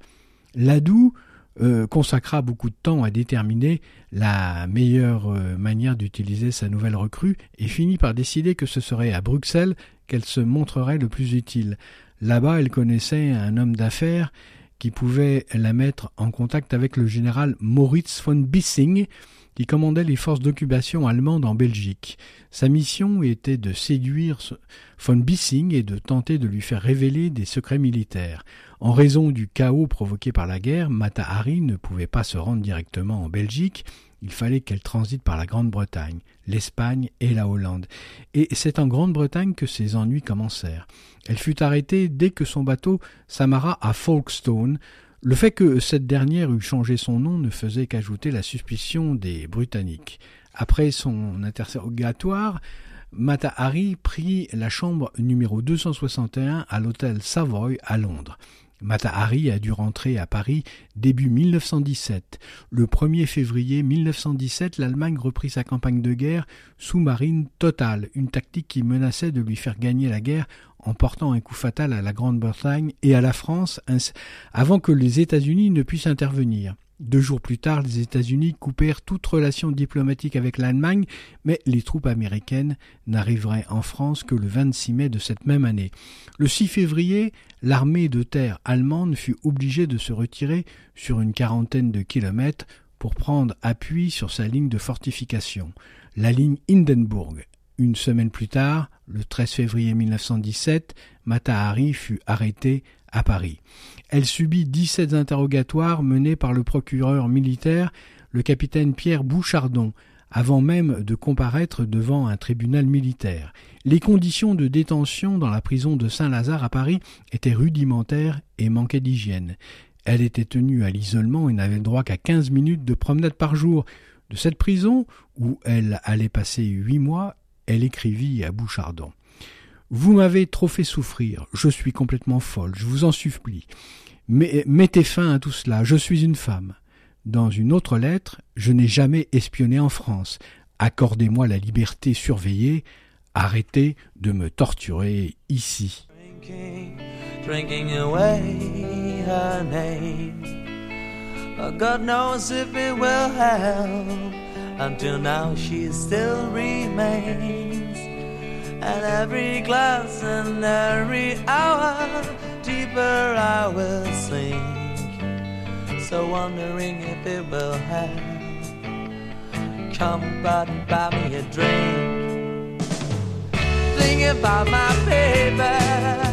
Ladou euh, consacra beaucoup de temps à déterminer la meilleure euh, manière d'utiliser sa nouvelle recrue et finit par décider que ce serait à Bruxelles qu'elle se montrerait le plus utile. Là-bas, elle connaissait un homme d'affaires qui pouvait la mettre en contact avec le général Moritz von Bissing, qui commandait les forces d'occupation allemandes en Belgique. Sa mission était de séduire von Bissing et de tenter de lui faire révéler des secrets militaires. En raison du chaos provoqué par la guerre, Mata Hari ne pouvait pas se rendre directement en Belgique, il fallait qu'elle transite par la Grande-Bretagne, l'Espagne et la Hollande. Et c'est en Grande-Bretagne que ses ennuis commencèrent. Elle fut arrêtée dès que son bateau s'amarra à Folkestone. Le fait que cette dernière eût changé son nom ne faisait qu'ajouter la suspicion des Britanniques. Après son interrogatoire, Mata Hari prit la chambre numéro 261 à l'hôtel Savoy à Londres. Matahari a dû rentrer à Paris début 1917. Le 1er février 1917, l'Allemagne reprit sa campagne de guerre sous-marine totale, une tactique qui menaçait de lui faire gagner la guerre en portant un coup fatal à la Grande-Bretagne et à la France avant que les États-Unis ne puissent intervenir. Deux jours plus tard, les États-Unis coupèrent toute relation diplomatique avec l'Allemagne, mais les troupes américaines n'arriveraient en France que le 26 mai de cette même année. Le 6 février, l'armée de terre allemande fut obligée de se retirer sur une quarantaine de kilomètres pour prendre appui sur sa ligne de fortification, la ligne Hindenburg. Une semaine plus tard, le 13 février 1917, Matahari fut arrêté à Paris. Elle subit 17 interrogatoires menés par le procureur militaire, le capitaine Pierre Bouchardon, avant même de comparaître devant un tribunal militaire. Les conditions de détention dans la prison de Saint-Lazare à Paris étaient rudimentaires et manquaient d'hygiène. Elle était tenue à l'isolement et n'avait droit qu'à 15 minutes de promenade par jour. De cette prison, où elle allait passer huit mois, elle écrivit à Bouchardon. Vous m'avez trop fait souffrir, je suis complètement folle, je vous en supplie. Mais mettez fin à tout cela, je suis une femme. Dans une autre lettre, je n'ai jamais espionné en France. Accordez-moi la liberté surveillée, arrêtez de me torturer ici. drinking, away her name. God knows if it will help. Until now, she still remains. And every glass and every hour, deeper I will sink. So wondering if it will help. Come, buddy, buy me a drink. Think about my baby.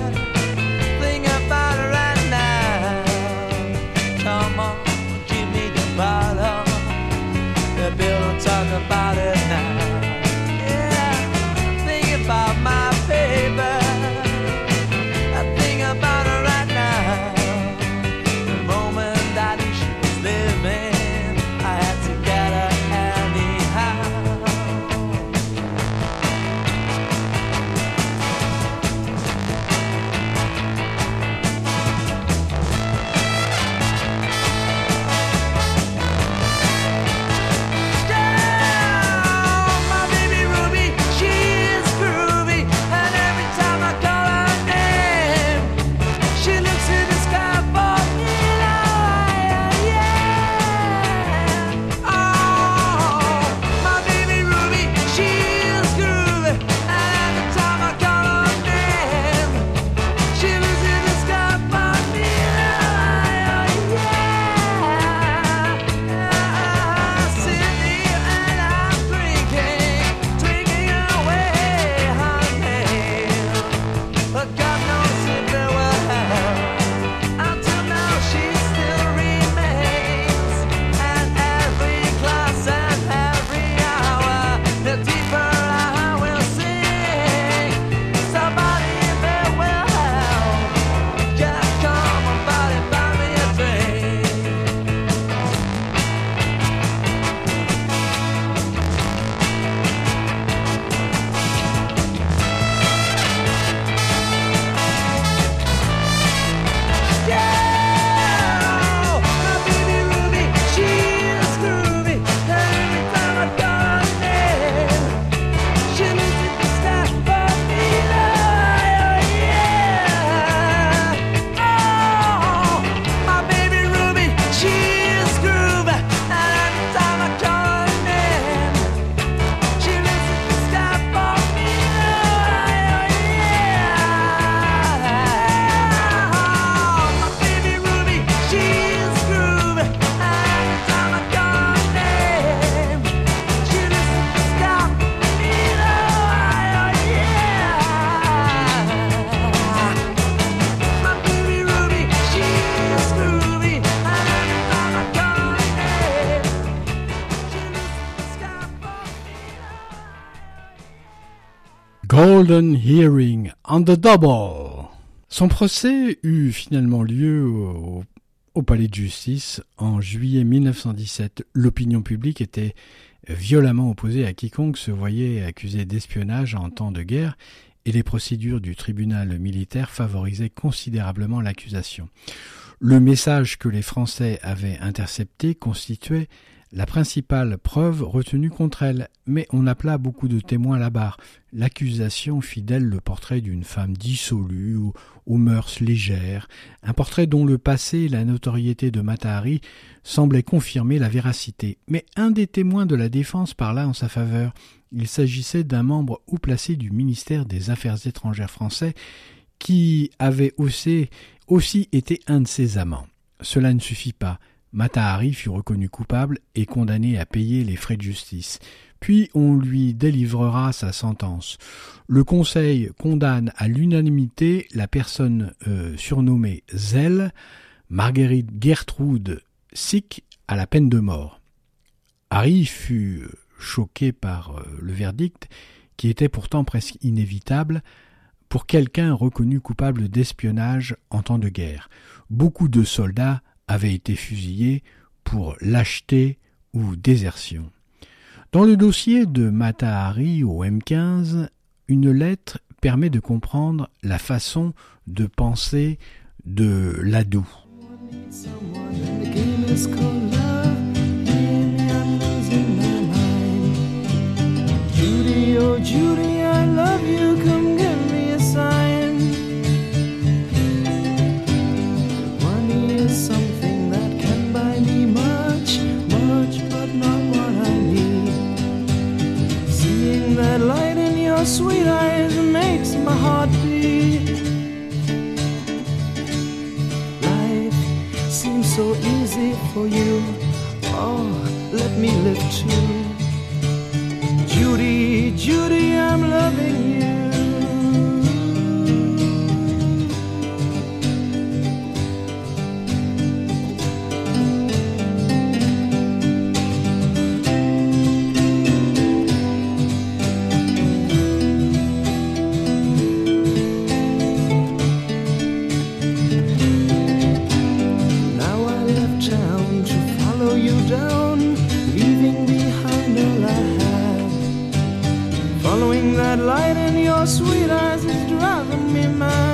Golden Hearing on the Double. Son procès eut finalement lieu au, palais de justice en juillet 1917. L'opinion publique était violemment opposée à quiconque se voyait accusé d'espionnage en temps de guerre et les procédures du tribunal militaire favorisaient considérablement l'accusation. Le message que les Français avaient intercepté constituait la principale preuve retenue contre elle, mais on appela beaucoup de témoins à la barre. L'accusation fit d'elle le portrait d'une femme dissolue ou aux mœurs légères, un portrait dont le passé et la notoriété de Matahari semblaient confirmer la véracité. Mais un des témoins de la défense parla en sa faveur. Il s'agissait d'un membre haut placé du ministère des Affaires étrangères français qui avait aussi été un de ses amants. Cela ne suffit pas. Matahari fut reconnu coupable et condamné à payer les frais de justice. Puis on lui délivrera sa sentence. Le Conseil condamne à l'unanimité la personne euh, surnommée Zell, Marguerite Gertrude Sick, à la peine de mort. Harry fut choqué par euh, le verdict, qui était pourtant presque inévitable pour quelqu'un reconnu coupable d'espionnage en temps de guerre. Beaucoup de soldats avaient été fusillés pour lâcheté ou désertion. Dans le dossier de Matahari au M15, une lettre permet de comprendre la façon de penser de Ladou. Sweet eyes makes my heart beat. Life seems so easy for you. Oh, let me live too. Judy, Judy, I'm loving you. Light in your sweet eyes is driving me mad.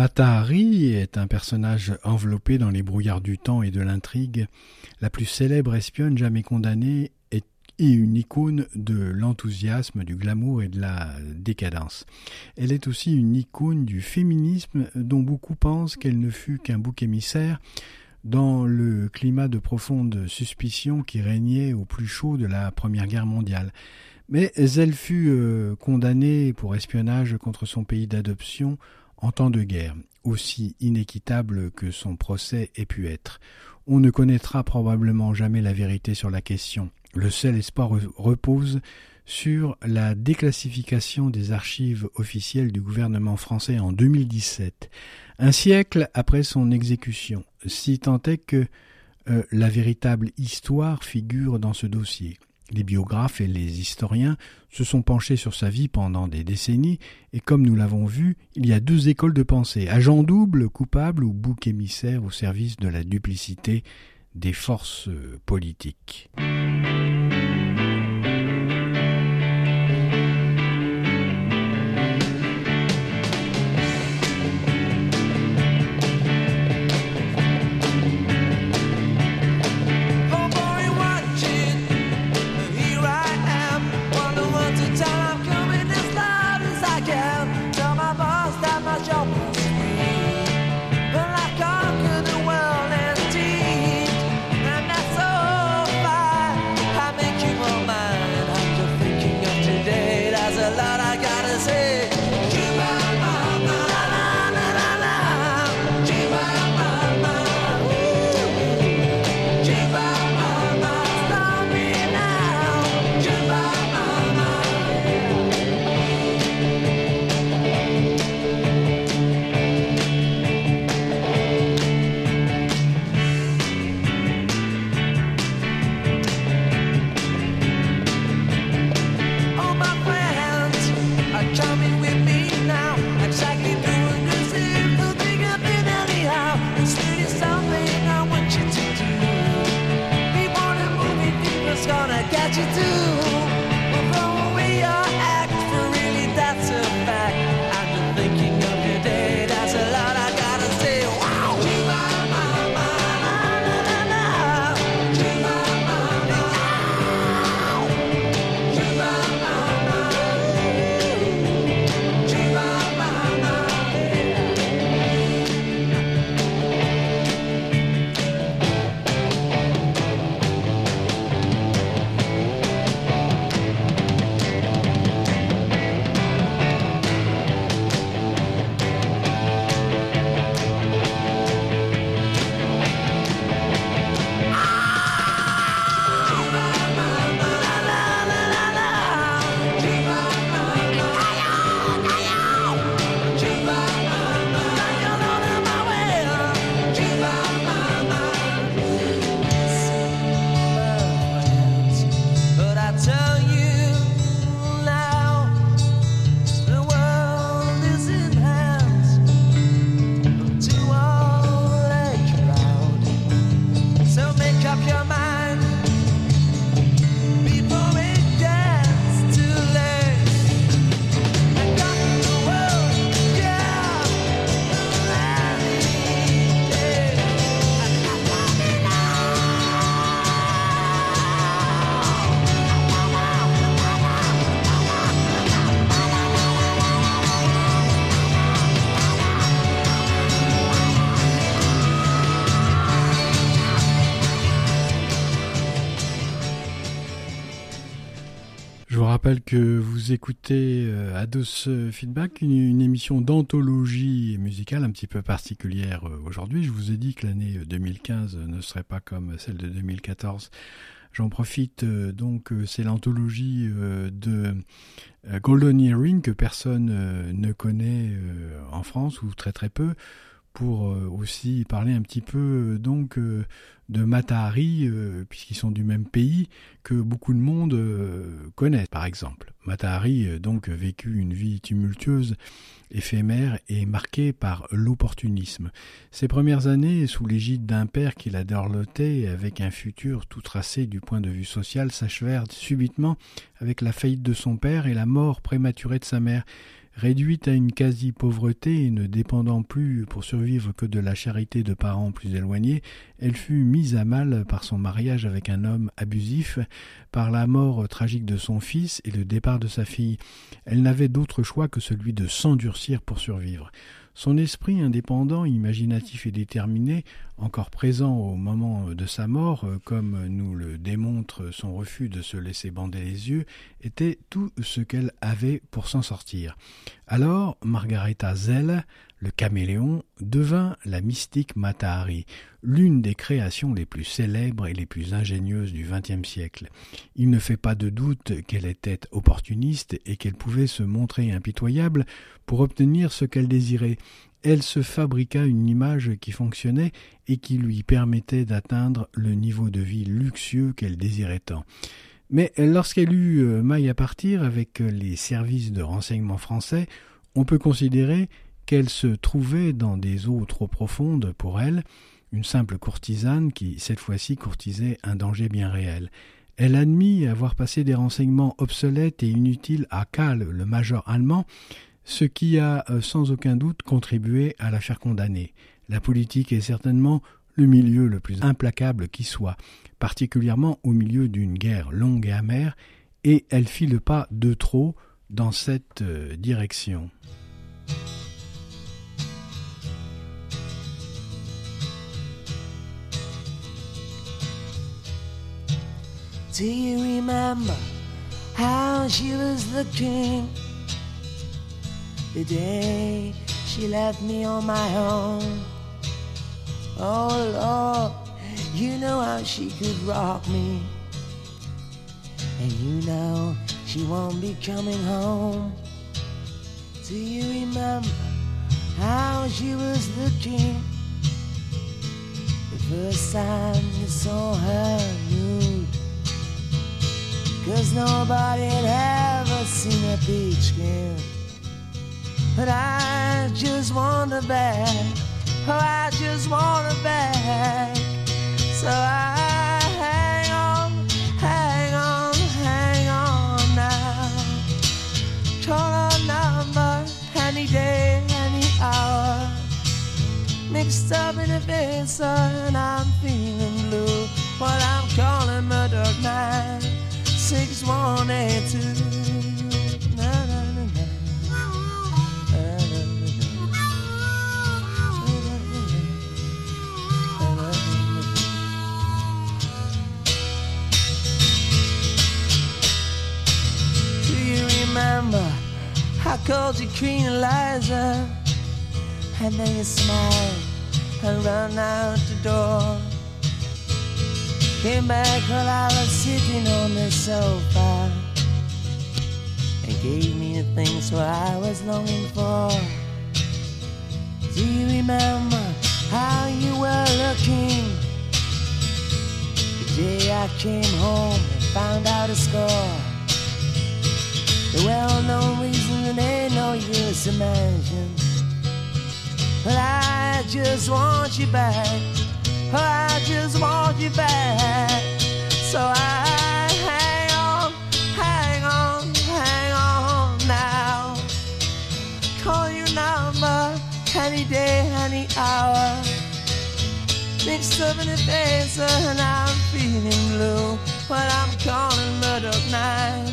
Mata Hari est un personnage enveloppé dans les brouillards du temps et de l'intrigue, la plus célèbre espionne jamais condamnée et et une icône de l'enthousiasme, du glamour et de la décadence. Elle est aussi une icône du féminisme dont beaucoup pensent qu'elle ne fut qu'un bouc émissaire dans le climat de profonde suspicion qui régnait au plus chaud de la Première Guerre mondiale. Mais elle fut euh, condamnée pour espionnage contre son pays d'adoption en temps de guerre, aussi inéquitable que son procès ait pu être. On ne connaîtra probablement jamais la vérité sur la question. Le seul espoir re- repose sur la déclassification des archives officielles du gouvernement français en 2017, un siècle après son exécution, si tant est que euh, la véritable histoire figure dans ce dossier. Les biographes et les historiens se sont penchés sur sa vie pendant des décennies, et comme nous l'avons vu, il y a deux écoles de pensée, agent double, coupable ou bouc émissaire au service de la duplicité des forces euh, politiques. Que vous écoutez euh, Ados Feedback, une, émission d'anthologie musicale un petit peu particulière euh, aujourd'hui. Je vous ai dit que l'année 2015 ne serait pas comme celle de 2014. J'en profite euh, donc, euh, c'est l'anthologie euh, de euh, Golden Earring que personne euh, ne connaît euh, en France ou très très peu pour euh, aussi parler un petit peu euh, donc euh, de Matahari euh, puisqu'ils sont du même pays que beaucoup de monde euh, connaît par exemple. Matahari euh, donc vécu une vie tumultueuse, éphémère et marquée par l'opportunisme. Ses premières années sous l'égide d'un père qui la dorlotait avec un futur tout tracé du point de vue social s'achevèrent subitement avec la faillite de son père et la mort prématurée de sa mère. Réduite à une quasi-pauvreté et ne dépendant plus pour survivre que de la charité de parents plus éloignés, elle fut mise à mal par son mariage avec un homme abusif, par la mort tragique de son fils et le départ de sa fille. Elle n'avait d'autre choix que celui de s'endurcir pour survivre. Son esprit indépendant, imaginatif et déterminé, encore présent au moment de sa mort, euh, comme nous le démontre son refus de se laisser bander les yeux, était tout ce qu'elle avait pour s'en sortir. Alors, Margaretha Zell, le caméléon, devint la mystique Matahari, l'une des créations les plus célèbres et les plus ingénieuses du XXe siècle. Il ne fait pas de doute qu'elle était opportuniste et qu'elle pouvait se montrer impitoyable pour obtenir ce qu'elle désirait. Elle se fabriqua une image qui fonctionnait et qui lui permettait d'atteindre le niveau de vie luxueux qu'elle désirait tant. Mais lorsqu'elle eut euh, maille à partir avec les services de renseignement français, on peut considérer qu'elle se trouvait dans des eaux trop profondes pour elle, une simple courtisane qui, cette fois-ci, courtisait un danger bien réel. Elle admit avoir passé des renseignements obsolètes et inutiles à Kahl, le major allemand, ce qui a euh, sans aucun doute contribué à la faire condamner. La politique est certainement le milieu le plus implacable qui soit, particulièrement au milieu d'une guerre longue et amère, et elle fit le pas de trop dans cette euh, direction. Do you remember how she was looking the day she left me on my own? Oh Lord, you know how she could rock me, and you know she won't be coming home. Do you remember how she was looking the first time you saw her nude? Cause nobody had ever seen a peach skin. But I just want her back. Oh, I just want her back. So I sofa and gave me the things what I was longing for. Do you remember how you were looking the day I came home and found out a score? The well-known reason that ain't no use mention. But I just want you back. Mixed up in the face and I'm feeling blue. But I'm calling Murdoch 9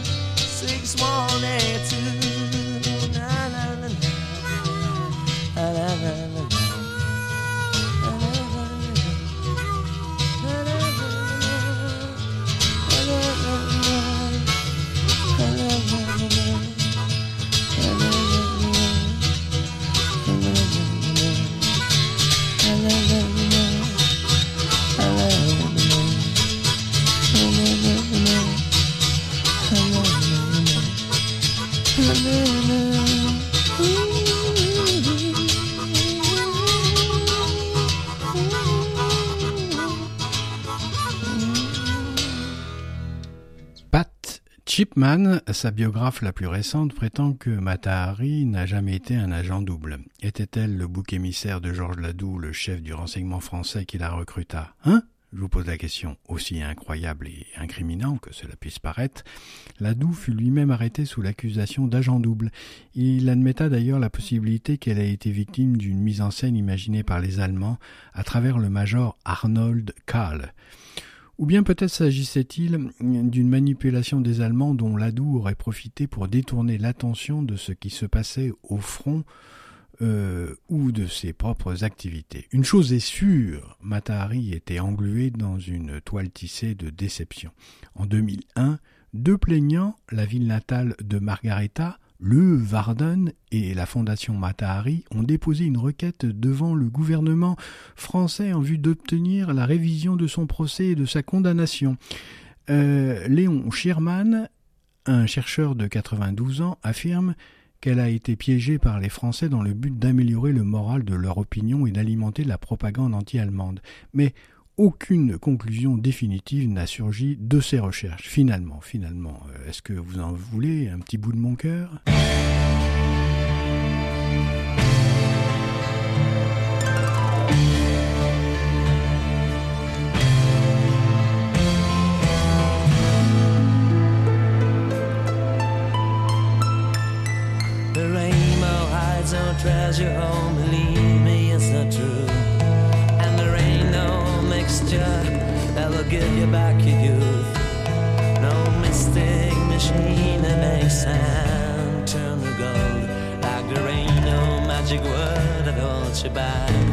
Pat Chipman, sa biographe la plus récente, prétend que Matahari n'a jamais été un agent double. Était-elle le bouc émissaire de Georges Ladoux, le chef du renseignement français qui la recruta? Hein? Je vous pose la question. Aussi incroyable et incriminant que cela puisse paraître, Ladoux fut lui-même arrêté sous l'accusation d'agent double. Il admetta d'ailleurs la possibilité qu'elle ait été victime d'une mise en scène imaginée par les Allemands à travers le major Arnold Kahl. Ou bien peut-être s'agissait-il d'une manipulation des Allemands dont Ladoux aurait profité pour détourner l'attention de ce qui se passait au front euh, ou de ses propres activités. Une chose est sûre, Matahari était englué dans une toile tissée de déception. En 2001, deux plaignants, la ville natale de Margareta, le Varden et la fondation Matahari ont déposé une requête devant le gouvernement français en vue d'obtenir la révision de son procès et de sa condamnation. Euh, Léon Schirman, un chercheur de 92 ans, affirme qu'elle a été piégée par les Français dans le but d'améliorer le moral de leur opinion et d'alimenter la propagande anti-allemande. Mais aucune conclusion définitive n'a surgi de ces recherches. Finalement, finalement, euh, est-ce que vous en voulez un petit bout de mon cœur? magic word I thought you by.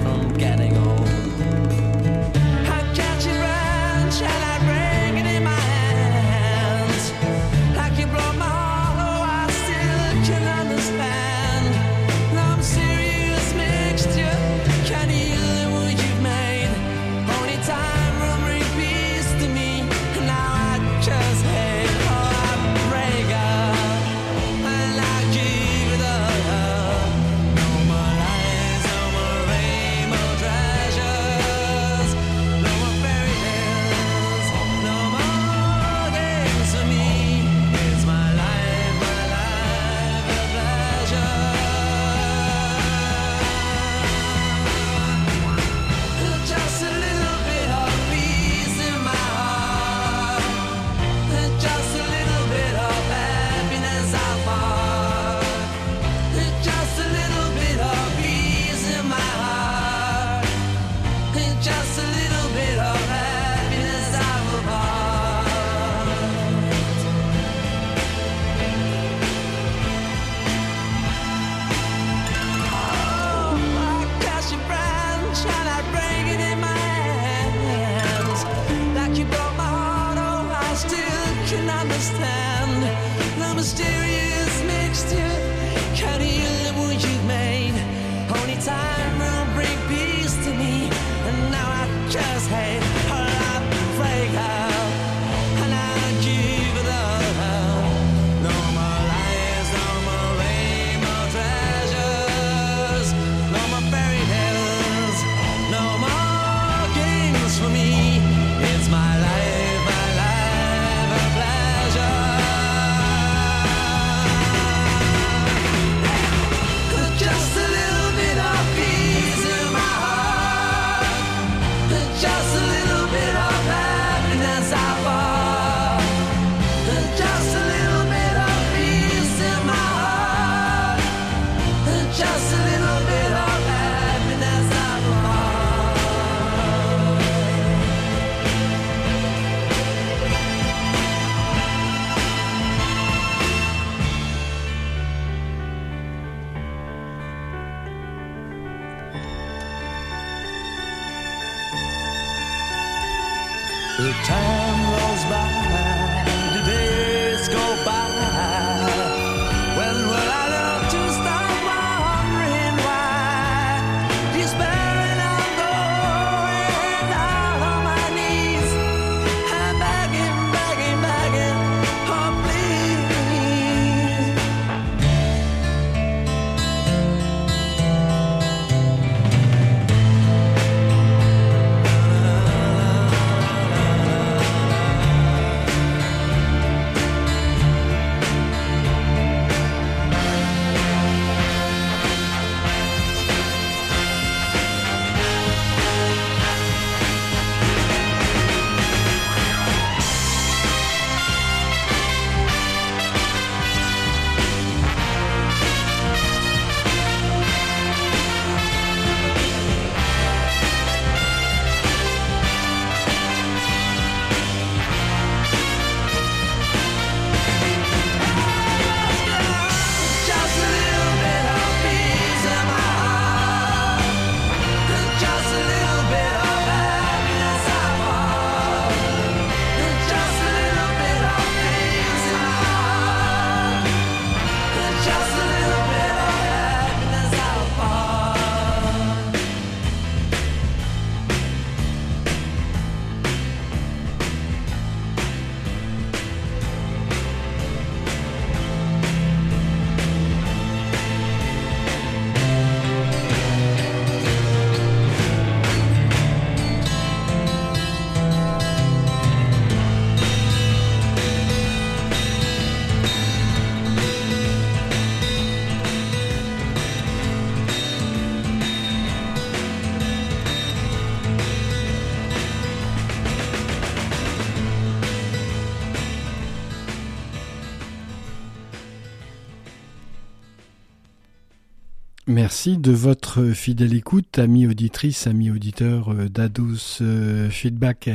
Merci de votre fidèle écoute, amis auditrices, amis auditeurs euh, d'Ados euh, Feedback.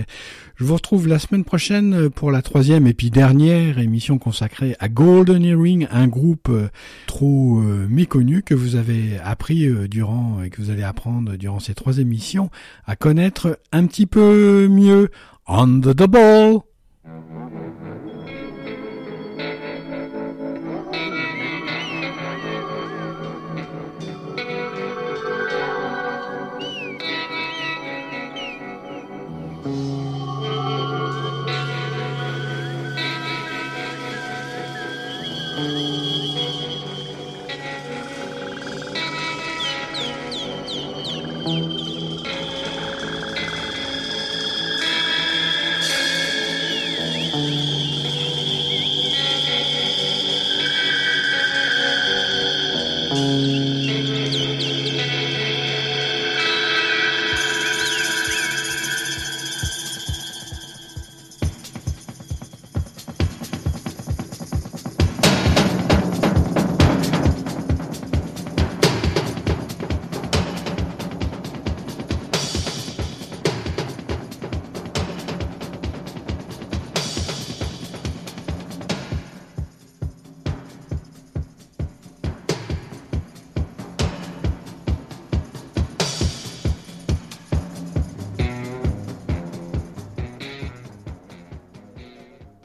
Je vous retrouve la semaine prochaine pour la troisième et puis dernière émission consacrée à Golden Earring, un groupe euh, trop méconnu que vous avez appris durant et que vous allez apprendre durant ces trois émissions à connaître un petit peu mieux. On the double!